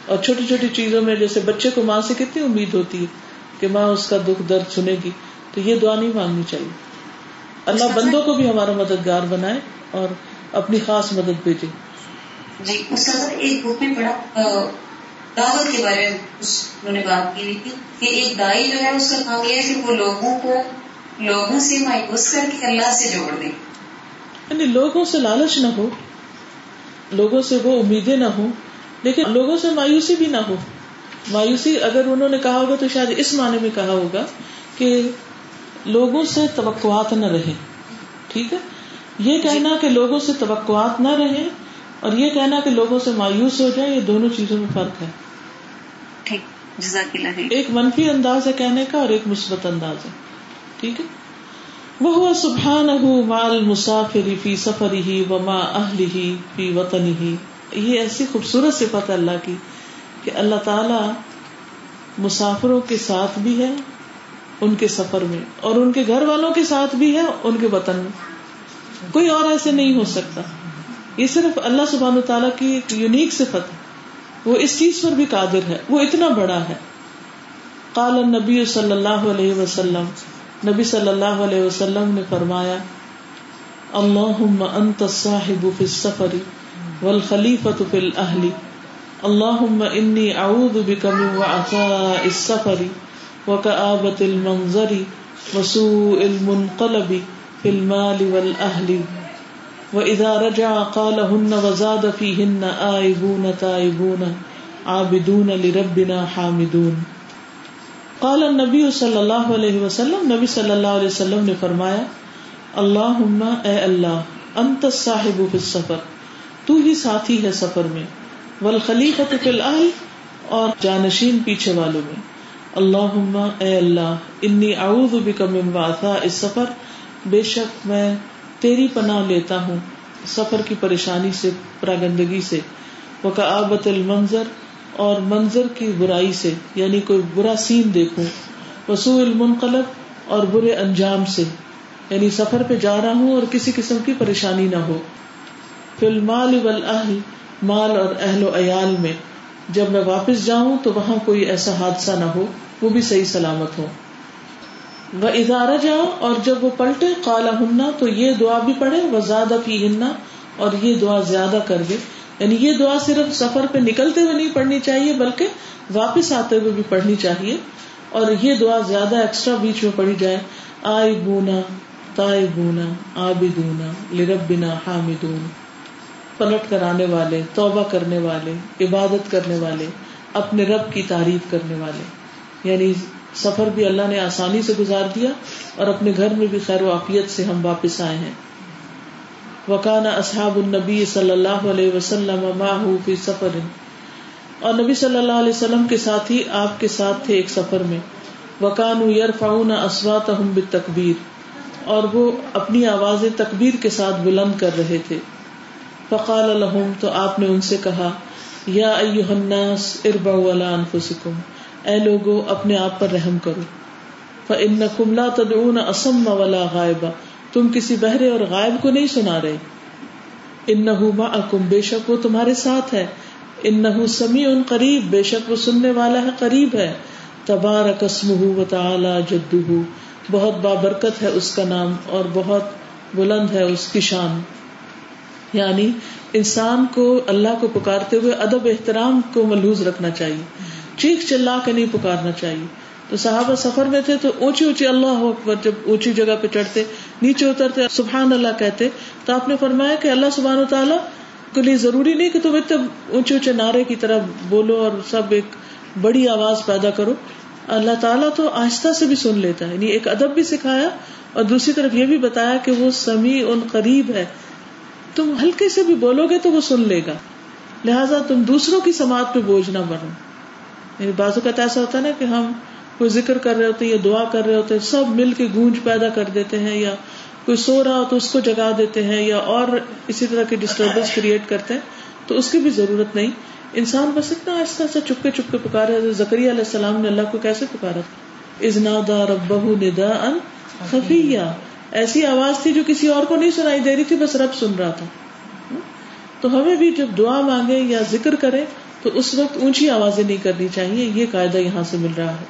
اور چھوٹی چھوٹی چیزوں میں جیسے بچے کو ماں سے کتنی امید ہوتی ہے کہ ماں اس کا دکھ درد سنے گی تو یہ دعا نہیں مانگنی چاہیے۔ اللہ بندوں کو بھی ہمارا مددگار بنائے اور اپنی خاص مدد بھیجے۔ جی استاد ایک بک میں پڑھا دعوت کے بارے میں انہوں نے بات کی تھی کہ ایک دائی جو ہے اس کا کام یہ ہے کہ وہ لوگوں کو لوگوں سے مایوس کر کے اللہ سے جوڑ دے یعنی لوگوں سے لالچ نہ ہو لوگوں سے وہ امیدیں نہ ہو لیکن لوگوں سے مایوسی بھی نہ ہو۔ مایوسی اگر انہوں نے کہا ہوگا تو شاید اس معنی میں کہا ہوگا کہ لوگوں سے توقعات نہ رہے۔ ٹھیک ہے؟ یہ کہنا کہ لوگوں سے توقعات نہ رہے اور یہ کہنا کہ لوگوں سے مایوس ہو جائے یہ دونوں چیزوں میں فرق ہے۔ ایک منفی انداز ہے کہنے کا اور ایک مثبت انداز ہے۔ ٹھیک ہے؟ وہ سبحان مال مسافری فی سفر ہی و ماں اہل ہی فی وطن ہی یہ ایسی خوبصورت صفت ہے اللہ کی کہ اللہ تعالی مسافروں کے ساتھ بھی ہے ان کے سفر میں، اور ان کے گھر والوں کے ساتھ بھی ہے ان کے وطن میں۔ کوئی اور ایسے نہیں ہو سکتا۔ یہ صرف اللہ سبحان تعالیٰ کی ایک یونیک صفت ہے۔ وہ اس چیز پر بھی قادر ہے۔ وہ اتنا بڑا ہے۔ قال النبی صلی اللہ علیہ وسلم نبی صلی اللہ علیہ وسلم نے فرمایا اللہ انت صاحب فی السفر والخلیفۃ فی الاہل اللہ انی اعوذ بک من وعثاء السفر وکآبۃ المنظر وسوء المنقلب فی المال والاہل، وإذا رجع قالهن وزاد فيهن آئبون تائبون، عابدون لربنا حامدون۔ قال النبی صلی اللہ علیہ وسلم، نبی صلی اللہ علیہ وسلم نے فرمایا اللہ اے اللہ، انت صاحب فی السفر، تو ہی ساتھی ہے سفر میں، والخلیفۃ فی الاہل اور جانشین پیچھے والوں میں۔ اللہ اے اللہ، انی اعوذ بک من وعثاء السفر، بے شک میں تیری پناہ لیتا ہوں، سفر کی پریشانی سے، پراگندگی سے۔ وکآبت المنظر اور منظر کی برائی سے یعنی کوئی برا سین دیکھوں، وسوء المنقلب اور برے انجام سے یعنی سفر پہ جا رہا ہوں اور کسی قسم کی پریشانی نہ ہو۔ فی المال والاہل، مال اور اہل و عیال میں، جب میں واپس جاؤں تو وہاں کوئی ایسا حادثہ نہ ہو، وہ بھی صحیح سلامت ہو وہ ادارہ جاؤ اور جب وہ پلٹے کالا ہننا تو یہ دعا بھی پڑھے وہ زیادہ پی ہننا اور یہ دعا زیادہ کر دے۔ یعنی یہ دعا صرف سفر پہ نکلتے ہوئے نہیں پڑھنی چاہیے، بلکہ واپس آتے ہوئے بھی پڑھنی چاہیے۔ اور یہ دعا زیادہ ایکسٹرا بیچ میں پڑھی جائے۔ آئی بونا تائے بونا آبدونا، لربنا حامدون۔ پلٹ کر آنے والے، توبہ کرنے والے، عبادت کرنے والے، اپنے رب کی تعریف کرنے والے۔ یعنی سفر بھی اللہ نے آسانی سے گزار دیا اور اپنے گھر میں بھی خیر و عافیت سے ہم واپس آئے ہیں۔ وکانا اصحاب النبی صلی اللہ علیہ وسلم فی سفر۔ اور نبی صلی اللہ علیہ وسلم کے ساتھ ہی آپ کے ساتھ تھے ایک سفر میں۔ وکان یرفعون اصواتهم بالتکبیر۔ اور وہ اپنی آوازیں تکبیر کے ساتھ بلند کر رہے تھے۔ فقال لهم تو آپ نے ان سے کہا، یا ایها الناس اربعوا على انفسکم، اے لوگو، اپنے آپ پر رحم کرو۔ فانکم لا تدعون اصم ولا غائبا۔ تم کسی بہرے اور غائب کو نہیں سنا رہے۔ ان نہ بے شک وہ تمہارے ساتھ ہے۔ ان نہ سمی ان قریب، بے شک وہ سننے والا ہے، قریب ہے۔ تبار قسم و تعالی جدو بہت بابرکت ہے اس کا نام اور بہت بلند ہے اس کی شان۔ یعنی انسان کو اللہ کو پکارتے ہوئے ادب احترام کو ملحوظ رکھنا چاہیے۔ چیخ چلا کے نہیں پکارنا چاہیے۔ تو صحابہ سفر میں تھے تو اونچی اونچی اللہ اکبر جب اونچی جگہ پہ چڑھتے، نیچے اترتے، سبحان اللہ کہتے، تو آپ نے فرمایا کہ اللہ سبحان و تعالیٰ کے لیے ضروری نہیں کہ تم اتنے اونچے اونچے نعرے کی طرح بولو اور سب ایک بڑی آواز پیدا کرو۔ اللہ تعالیٰ تو آہستہ سے بھی سن لیتا ہے۔ یعنی ایک ادب بھی سکھایا اور دوسری طرف یہ بھی بتایا کہ وہ سمی ان قریب ہے۔ تم ہلکے سے بھی بولو گے تو وہ سن لے گا۔ لہٰذا تم دوسروں کی سماعت پہ بوجھ نہ بنو۔ یعنی بازو کا ایسا ہوتا ہے نا کہ ہم کوئی ذکر کر رہے ہوتے یا دعا کر رہے ہوتے سب مل کے گونج پیدا کر دیتے ہیں یا کوئی سو رہا ہو تو اس کو جگا دیتے ہیں یا اور اسی طرح کی ڈسٹربینس کریٹ کرتے ہیں، تو اس کی بھی ضرورت نہیں۔ انسان بس اتنا آہستہ آہستہ چپکے چپکے پکارے زکری علیہ السلام نے اللہ کو کیسے پکارا؟ ازنا دا رب ندا ان خفیہ ایسی آواز تھی جو کسی اور کو نہیں سنائی دے رہی تھی، بس رب سن رہا تھا۔ تو ہمیں بھی جب دعا مانگے یا ذکر کرے، تو اس وقت اونچی آوازیں نہیں کرنی چاہیے، یہ قاعدہ یہاں سے مل رہا ہے۔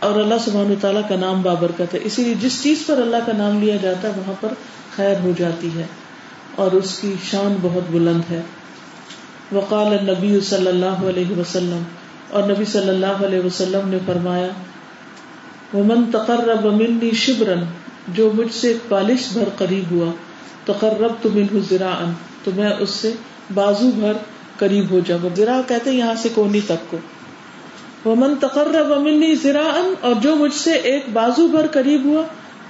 اور اللہ سبحان تعالیٰ کا نام بابرکت ہے۔ اسی لیے جس چیز پر اللہ کا نام لیا جاتا ہے، وہاں پر خیر ہو جاتی ہے۔ اور اس کی شان بہت بلند ہے۔ وقال نبی صلی اللہ علیہ وسلم، اور نبی صلی اللہ علیہ وسلم نے فرمایا، ومن تقرب منی شبرن، جو مجھ سے ایک بھر قریب ہوا تقرب تو من ذرا تو میں اس سے بازو بھر قریب ہو جاؤں۔ ذرا کہتے یہاں سے کونی تک کو۔ ومن تقرب منی زراعن اور جو مجھ سے ایک بازو بھر قریب ہوا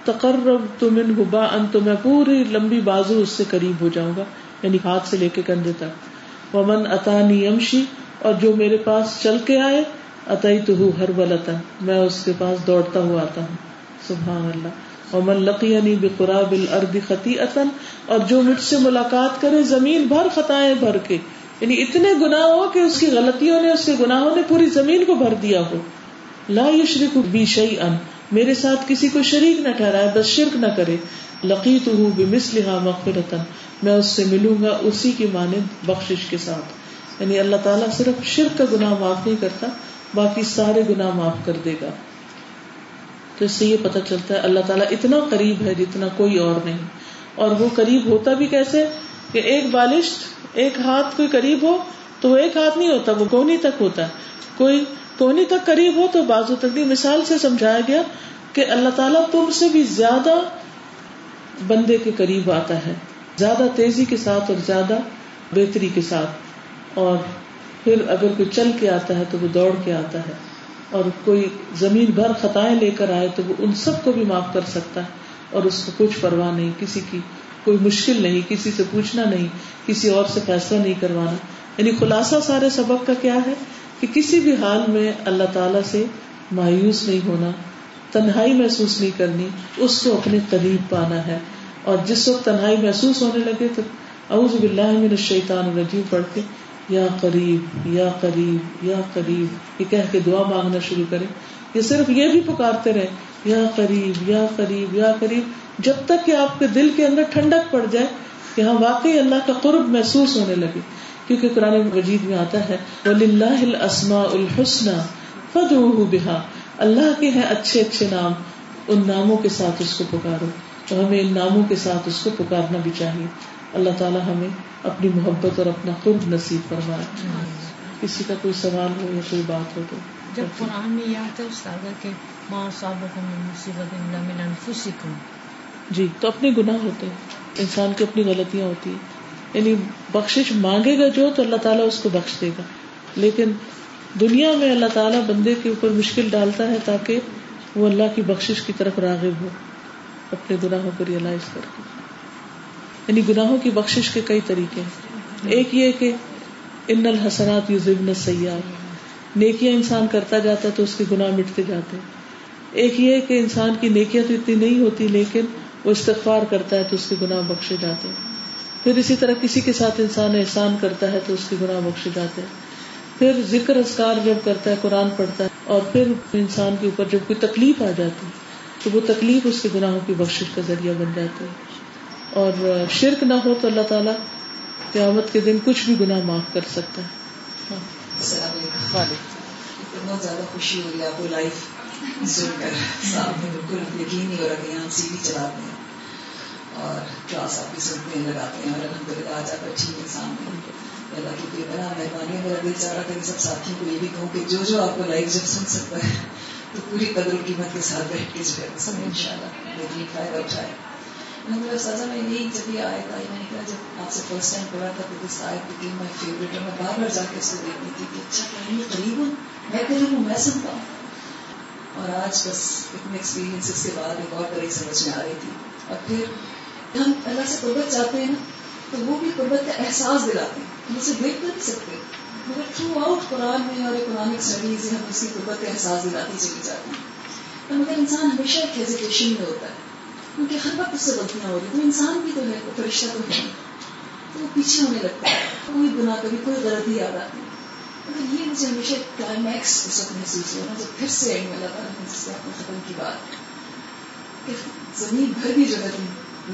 تقرب تو من ہبا ان تو میں پوری لمبی بازو اس سے قریب ہو جاؤں گا یعنی ہاتھ سے لے کے کندھے تک۔ ومن اطانی یمشی، اور جو میرے پاس چل کے آئے اتائی تو ہوں ہر ولطن میں اس کے پاس دوڑتا ہوا آتا ہوں۔ سبحان اللہ۔ ومن لقینی بقراب الارض خطیئتا، اور جو مجھ سے ملاقات کرے، زمین بھر خطائیں بھر کے یعنی اتنے گنا ہو کہ اس کی غلطیوں نے، اس کے گناہوں نے پوری زمین کو بھر دیا ہو۔ لا یشرک بی شعی ان میرے ساتھ کسی کو شریک نہ ٹھہرائے، بس شرک نہ کرے۔ لقیت ہوں بے مسلحا میں اس سے ملوں گا اسی کی مانند بخشش کے ساتھ۔ یعنی اللہ تعالیٰ صرف شرک کا گناہ معاف نہیں کرتا، باقی سارے گناہ معاف کر دے گا۔ تو اس سے یہ پتہ چلتا ہے، اللہ تعالیٰ اتنا قریب ہے جتنا کوئی اور نہیں۔ اور وہ قریب ہوتا بھی کیسے؟ کہ ایک بالش ایک ہاتھ کوئی قریب ہو تو وہ ایک ہاتھ نہیں ہوتا، وہ کونی تک ہوتا ہے۔ کوئی کونی تک قریب ہو تو بازو تک بھی مثال سے سمجھایا گیا کہ اللہ تعالیٰ تم سے بھی زیادہ بندے کے قریب آتا ہے۔ زیادہ تیزی کے ساتھ اور زیادہ بہتری کے ساتھ۔ اور پھر اگر کوئی چل کے آتا ہے تو وہ دوڑ کے آتا ہے۔ اور کوئی زمین بھر خطائیں لے کر آئے تو وہ ان سب کو بھی معاف کر سکتا ہے اور اس کو کچھ پرواہ نہیں، کسی کی کوئی مشکل نہیں، کسی سے پوچھنا نہیں، کسی اور سے فیصلہ نہیں کروانا۔ یعنی خلاصہ سارے سبق کا کیا ہے؟ کہ کسی بھی حال میں اللہ تعالی سے مایوس نہیں ہونا، تنہائی محسوس نہیں کرنی، اس کو اپنے قریب پانا ہے۔ اور جس وقت تنہائی محسوس ہونے لگے تو اعوذ باللہ من الشیطان الرجیم، پڑھ کے یا قریب یا قریب یا قریب، یہ کہہ کے دعا مانگنا شروع کرے یہ صرف یہ بھی پکارتے رہے یا قریب یا قریب یا قریب۔ جب تک کہ آپ کے دل کے اندر ٹھنڈک پڑ جائے کہ ہاں واقعی اللہ کا قرب محسوس ہونے لگے۔ کیونکہ قرآن مجید میں آتا ہے الحسن بہا اللہ کے ہیں اچھے اچھے نام، ان ناموں کے ساتھ اس کو پکارو۔ تو ہمیں ان ناموں کے ساتھ اس کو پکارنا بھی چاہیے۔ اللہ تعالیٰ ہمیں اپنی محبت اور اپنا قرب نصیب فرمائے۔ کسی کا کوئی سوال ہو یا کوئی بات ہو تو جب قرآن میں یہ آتا ہے استاد کہ ماں صاحب مصیبت جی۔ تو اپنے گناہ ہوتے ہیں۔ انسان کی اپنی غلطیاں ہوتی ہیں۔ یعنی بخش مانگے گا جو تو اللہ تعالیٰ اس کو بخش دے گا۔ لیکن دنیا میں اللہ تعالیٰ بندے کے اوپر مشکل ڈالتا ہے تاکہ وہ اللہ کی بخش کی طرف راغب ہو۔ اپنے گناہوں کو ریئلائز کر کے۔ یعنی گناہوں کی بخش کے کئی طریقے ہیں۔ ایک یہ کہ ان الحسنات یو ضمن سیاح نیکیاں انسان کرتا جاتا ہے تو اس کے گناہ مٹتے جاتے ایک یہ کہ انسان کی نیکیاں تو اتنی نہیں ہوتی، لیکن وہ استغفار کرتا ہے تو اس کے گناہ بخشے جاتے ہیں۔ پھر اسی طرح کسی کے ساتھ انسان احسان کرتا ہے تو اس کے گناہ بخشے جاتے ہیں۔ پھر ذکر اذکار جب کرتا ہے، قرآن پڑھتا ہے اور پھر انسان کے اوپر جب کوئی تکلیف آ جاتی ہے تو وہ تکلیف اس کے گناہوں کی بخش کا ذریعہ بن جاتی ہے۔ اور شرک نہ ہو تو اللہ تعالیٰ قیامت کے دن کچھ بھی گناہ معاف کر سکتا ہے۔ ہاں۔ بہت زیادہ خوشی ہو رہی ہے آپ کو لائف۔ سن کر بالکل یقین نہیں ہو رہا کہ یہاں سی وی چلاتے ہیں اور کلاس آپ کی سنتے ہیں لگاتے ہیں اور الحمد للہ آج آپ اچھی انسان ہیں اللہ کی بے بنا مہربانی میرا دل چاہ رہا تھا کہ سب ساتھیوں کو یہ بھی کہوں کہ جو جو آپ کو لائف جب سن سکتا ہے تو پوری قدر و قیمت کے ساتھ بیٹھ کے جو ہے سب ان شاء اللہ بہترین فائدہ اٹھائے میرا سازا میں یہی جب یہ آیا تھا میں نے کہا جب آپ سے فرسٹ ٹائم پڑھا تھا تو دس آئے بکیم مائی فیوریٹ اور میں بار بار جا کے اس کو دیکھتی تھی کہ اچھا کہیں قریب ہوں میں قریب ہوں، میں سنتا ہوں۔ اور آج بس اتنے ایکسپیرینس کے بعد ایک اور طرح سمجھ میں آ رہی تھی۔ اور پھر ہم اللہ سے قربت چاہتے ہیں نا، تو وہ بھی قربت کا احساس دلاتے ہیں۔ ہم اسے دیکھ کر نہیں سکتے۔ مگر تھرو آؤٹ قرآن میں اور قرآن اسٹڈیز ہم اس کی قربت کا احساس دلاتے چلی جاتی ہیں۔ مگر انسان ہمیشہ ایک ہیزیٹیشن میں ہوتا ہے۔ کیونکہ ہر وقت اس سے غلطیاں ہو رہی تو انسان بھی تو ہے، فرشتہ تو ہے۔ تو وہ پیچھے ہونے لگتا ہے۔ کوئی گناہ کبھی، کوئی غلطی یاد آتی ہے۔ یہ مجھے ہمیشہ کلائمیکس اس وقت محسوس ہوا جب پھر سے اللہ تعالیٰ نے جس ختم کی بات کہ زمین بھر بھی جو ہے۔ تم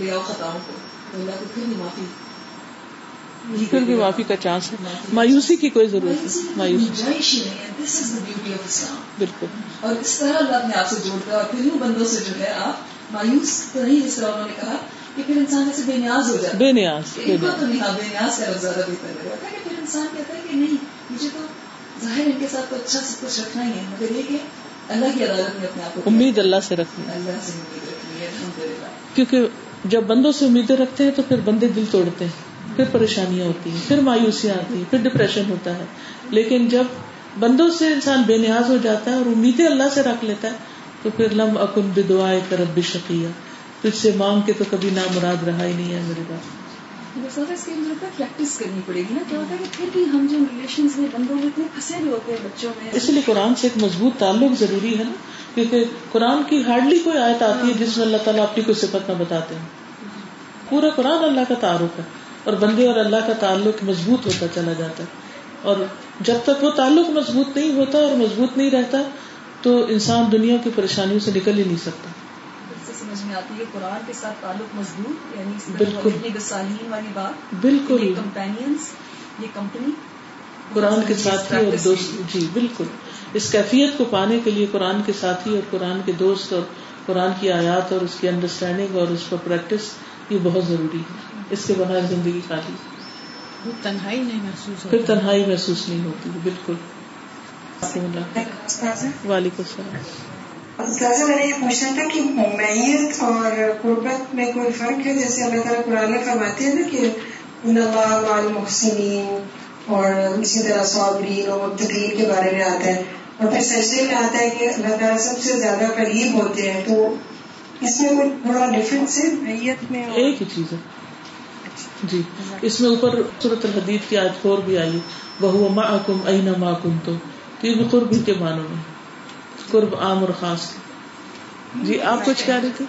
لے آؤ خطاؤں کو تو اللہ کو پھر معافی معافی کا چانس ہے مایوسی کی کوئی ضرورت نہیں مایوسی بالکل اور اس طرح اللہ اپنے آپ سے جوڑتا ہے۔ اور پھر یوں بندوں سے جو ہے آپ مایوس تو نہیں جس طرح انہوں نے کہا کہ پھر انسان جیسے بے نیاز ہو جاتا بے نیاز بے نیاز کا زیادہ بہتر ہے کہ پھر انسان کہتا ہے کہ نہیں مجھے تو ظاہر ان کے ساتھ تو اچھا سب کچھ رکھنا ہی ہے مگر یہ کہ اللہ کی عدالت میں اپنے آپ کو امید اللہ سے رکھنی اللہ سے امید رکھنی ہے الحمد للہ کیونکہ جب بندوں سے امیدیں رکھتے ہیں تو پھر بندے دل توڑتے ہیں پھر پریشانیاں ہوتی ہیں پھر مایوسیاں آتی ہیں پھر ڈپریشن ہوتا ہے۔ لیکن جب بندوں سے انسان بے نیاز ہو جاتا ہے اور امیدیں اللہ سے رکھ لیتا ہے تو پھر لم اکن بدعائے کرب شقیہ۔ تجھ سے مانگ کے تو کبھی نامراد رہا ہی نہیں ہے میرے پاس پریکٹس کرنی پڑے گی نا کیا ہوتا ہے کہ پھر بھی ہم جو ریلیشن میں بندوں میں اتنے پھنسے ہوئے ہوتے ہیں، بچوں میں، اس لیے قرآن سے ایک مضبوط تعلق ضروری ہے نا، کیونکہ قرآن کی ہارڈلی کوئی آیت آتی ہے جس میں اللہ تعالیٰ اپنی کوئی صفت نہ بتاتے ہیں۔ پورا قرآن اللہ کا تعارف ہے، اور بندے اور اللہ کا تعلق مضبوط ہوتا چلا جاتا ہے۔ اور جب تک وہ تعلق مضبوط نہیں ہوتا اور مضبوط نہیں رہتا، تو انسان دنیا کی پریشانیوں سے نکل ہی نہیں سکتا۔ میں آتی ہے قرآن کے ساتھ تعلق مضبوط یعنی بالکل۔ والی بات بالکل۔ یہ کمپنی قرآن کے ساتھی اور دوست۔ جی بالکل۔ اس کیفیت کو پانے کے لیے قرآن کے ساتھی اور قرآن کے دوست اور قرآن کی آیات اور اس کی انڈرسٹینڈنگ اور اس پر پریکٹس یہ بہت ضروری ہے۔ اس کے بغیر زندگی خالی۔ تنہائی نہیں محسوس پھر تنہائی محسوس نہیں ہوتی بالکل۔ وعلیکم السلام۔ میں نے یہ پوچھنا تھا کہ میت اور قربت میں کوئی فرق ہے جیسے اللہ تعالیٰ قرآن میں فرماتے ہیں نا کہ محسنین اور اسی طرح صابرین اور مبتدین کے بارے میں آتا ہے اور پھر سجدے میں آتا ہے کہ اللہ تعالیٰ سب سے زیادہ قریب ہوتے ہیں تو اس میں کوئی بڑا ڈفرینس ہے میت میں ایک ہی چیز ہے جی اس میں اوپر صورت الحدید کی آج فور بھی آئی بہو ما کم این ما کم تو یہ بھی قرب کے معنوں میں قرب عام اور خاص جی آپ کچھ کہہ رہی تھی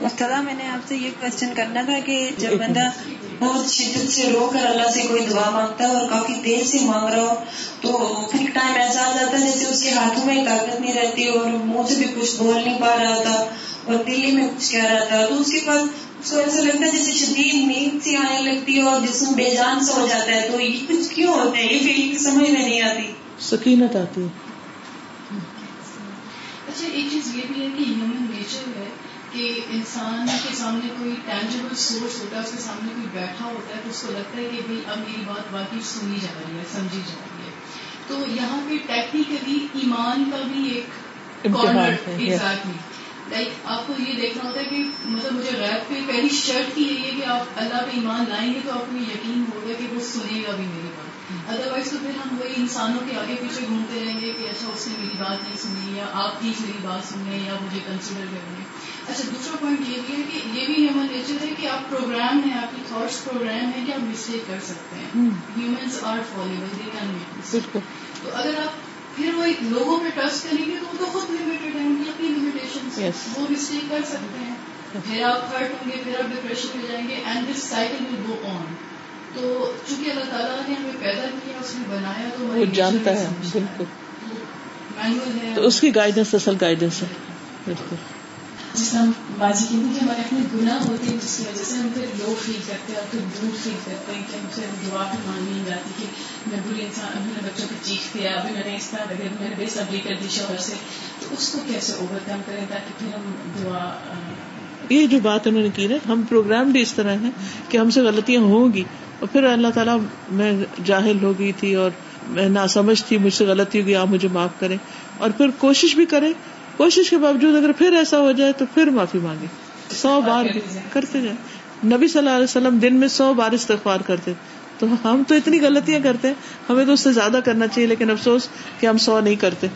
مختلف میں نے آپ سے یہ کوشچن کرنا تھا کہ جب بندہ بہت شدت سے رو کر اللہ سے کوئی دعا مانگتا ہے اور کافی دیر سے مانگ رہا ہو تو پھر ٹائم ایسا آ جاتا ہے جیسے اس کے ہاتھوں میں طاقت نہیں رہتی اور منہ سے بھی کچھ بول نہیں پا رہا تھا اور دلی میں کچھ کہہ رہا تھا تو اس کے بعد اس کو ایسا لگتا ہے جیسے شدید نیند سی آنے لگتی ہے اور جسم بے جان سا ہو جاتا ہے۔ تو یہ کچھ کیوں ہوتا ہے یہ فیلنگ سمجھ میں نہیں آتی۔ سکینت آتی ہے۔ اچھا ایک چیز یہ بھی ہے کہ ہیومن نیچر ہے کہ انسان کے سامنے کوئی ٹینجیبل سورس ہوتا ہے اس کے سامنے کوئی بیٹھا ہوتا ہے تو اس کو لگتا ہے کہ اب میری بات واقعی سنی جا رہی ہے سمجھی جا رہی ہے۔ تو یہاں پہ ٹیکنیکلی ایمان کا بھی ایک ایگزیکٹلی لائک آپ کو یہ دیکھنا ہوتا ہے کہ مطلب مجھے غیب پہ پہلی شرط کی یہی ہے کہ آپ اللہ پہ ایمان لائیں گے تو آپ کو یقین ہوگا کہ وہ سنے گا بھی میری بات۔ ادر وائز تو پھر ہم وہی انسانوں کے آگے پیچھے گھومتے رہیں گے کہ اچھا اس نے میری بات نہیں سنی یا آپ پلیز میری بات سنیں یا مجھے کنسیڈر کریں۔ اچھا دوسرا پوائنٹ یہ بھی ہے کہ یہ بھی ہیومن نیچر ہے کہ آپ پروگرام ہیں آپ کی تھاٹس پروگرام ہے کہ آپ مسٹیک کر سکتے ہیں۔ Humans are fallible they can make تو اگر آپ پھر وہ لوگوں پہ ٹرسٹ کریں گے تو وہ تو خود لمیٹڈ ہیں ان کی اپنی لمیٹیشن وہ مسٹیک کر سکتے ہیں۔ پھر آپ ہرٹ ہوں گے پھر آپ ڈپریشن میں جائیں گے اینڈ دس سائیکل ول گو آن تو چونکہ اللہ تعالیٰ نے ہمیں پیدا کیا اس نے بنایا تو وہ جانتا ہے بالکل۔ تو اس کی گائیڈنس اصل گائیڈنس ہے۔ بالکل۔ جس طرح بازی کی کہ ہمارے اپنے گناہ ہوتے ہیں جس کی وجہ سے ہم پھر لو فیل کرتے ہیں اور پھر دور فیل کرتے ہیں کہ ہم سے دعا بھی مانگی نہیں جاتی کہ میں بری انسان ابھی نے بچوں کو چیخ دیا ابھی میں نے اس طرح لگے میں نے بے صبری کر دی شوہر سے تو اس کو کیسے اوور کم کریں تاکہ پھر ہم دعا یہ جو بات انہوں نے کی نا ہم پروگرام بھی اس طرح ہیں کہ ہم سے غلطیاں ہوں گی۔ اور پھر اللہ تعالیٰ میں جاہل ہو گئی تھی اور میں نہ سمجھ تھی مجھ سے غلطی ہوگی آپ مجھے معاف کریں۔ اور پھر کوشش بھی کریں۔ کوشش کے باوجود اگر پھر ایسا ہو جائے تو پھر معافی مانگے سو بار کرتے جائیں۔ نبی صلی اللہ علیہ وسلم دن میں سو بار استغفار کرتے۔ تو ہم تو اتنی غلطیاں کرتے ہیں ہمیں تو اس سے زیادہ کرنا چاہیے لیکن افسوس کہ ہم سو نہیں کرتے۔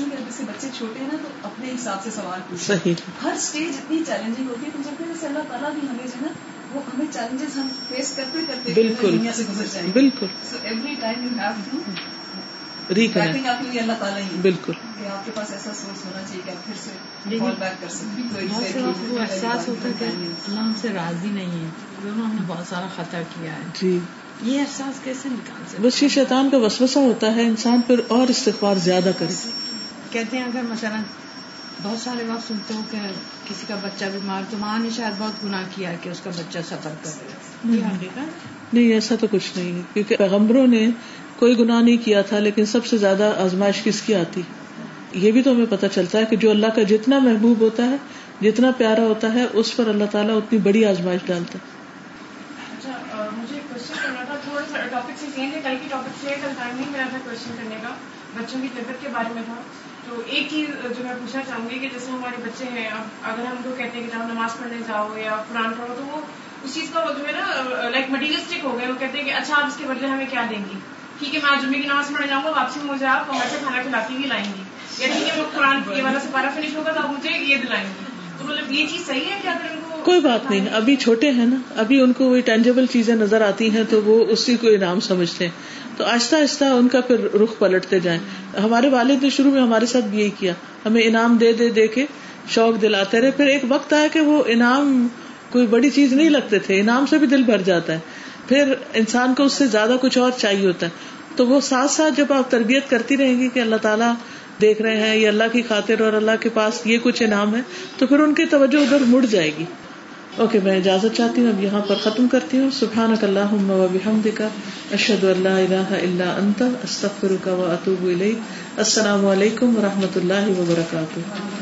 بچے چھوٹے ہیں نا تو اپنے حساب سے سوال صحیح۔ ہر اسٹیج اتنی چیلنجنگ ہوتی ہے تو جب جیسے اللہ تعالیٰ بھی ہمیں جو ہے نا وہ ہمیں چیلنجز ہم فیس کرتے کرتے بالکل۔ دنیا سے گزر جائیں۔ بالکل۔ So every time you have to reconnect آپ کے لیے اللہ تعالیٰ ہی بالکل۔ کہ آپ کے پاس ایسا سورس ہونا چاہیے کہ آپ پھر سے فال بیک کر سکیں۔ وہ احساس ہوتا ہے کہ اللہ ہم سے راضی نہیں ہے دونوں ہم نے بہت سارا خطا کیا ہے۔ جی۔ یہ احساس کیسے نکال سکتے بس یہ شیطان کا وسوسہ ہوتا ہے انسان پھر اور استغفار زیادہ کرے کہتے ہیں اگر مثلا بہت سارے وقت سنتے ہو کہ کسی کا بچہ بیمار تو ماں نے شاید بہت گناہ کیا کہ اس کا بچہ سفر کر نہیں ایسا تو کچھ نہیں ہے کیونکہ پیغمبروں نے کوئی گناہ نہیں کیا تھا لیکن سب سے زیادہ آزمائش کس کی آتی؟ یہ بھی تو ہمیں پتہ چلتا ہے کہ جو اللہ کا جتنا محبوب ہوتا ہے جتنا پیارا ہوتا ہے اس پر اللہ تعالیٰ اتنی بڑی آزمائش ڈالتا ہے۔ اچھا مجھے کوشچن کرنا تھا۔ تھوڑا سا ٹاپک سے چینج ہے کل کی ٹاپک سے کل ٹائم نہیں ملا تھا کوشچن کرنے کا۔ بچوں کی طبیعت کے بارے میں تھا۔ تو ایک چیز جو میں پوچھنا چاہوں گی کہ جیسے ہمارے بچے ہیں، اب اگر ہم کو کہتے ہیں کہ جب نماز پڑھنے جاؤ یا قرآن پڑھو، تو وہ اس چیز کا جو ہے نا لائک مٹیریلسٹک ہو گئے، وہ کہتے ہیں کہ اچھا آپ اس کے بدلے ہمیں کیا دیں گی؟ ٹھیک ہے، میں جمعے کی نماز پڑھنے جاؤں گا، واپسی مجھے آپ باہر سے کھانا کھلاتی ہوئی لائیں گی۔ یا ٹھیک ہے، وہ قرآن یہ والا سپارہ فنش ہوگا، تو آپ مجھے یہ دلائیں گے تو مطلب یہ چیز صحیح ہے کہ اگر ان کو کوئی بات نہیں، ابھی چھوٹے ہیں نا، ابھی ان کو وہی ٹینجیبل چیزیں نظر آتی ہیں، تو وہ اسی کو انعام سمجھتے ہیں۔ تو آہستہ آہستہ ان کا پھر رخ پلٹتے جائیں۔ ہمارے والد نے شروع میں ہمارے ساتھ بھی یہی کیا۔ ہمیں انعام دے دے دے کے شوق دلاتے رہے۔ پھر ایک وقت آیا کہ وہ انعام کوئی بڑی چیز نہیں لگتے تھے۔ انعام سے بھی دل بھر جاتا ہے۔ پھر انسان کو اس سے زیادہ کچھ اور چاہیے ہوتا ہے۔ تو وہ ساتھ ساتھ جب آپ تربیت کرتی رہیں گی کہ اللہ تعالیٰ دیکھ رہے ہیں، یہ اللہ کی خاطر اور اللہ کے پاس یہ کچھ انعام ہے، تو پھر ان کی توجہ ادھر مڑ جائے گی۔ اوکے، میں اجازت چاہتی ہوں، اب یہاں پر ختم کرتی ہوں۔ سبحان اللہ و کا اشد اللہ الہ الا انت، استغفرک و اتوب الیک۔ السلام علیکم و رحمۃ اللہ وبرکاتہ۔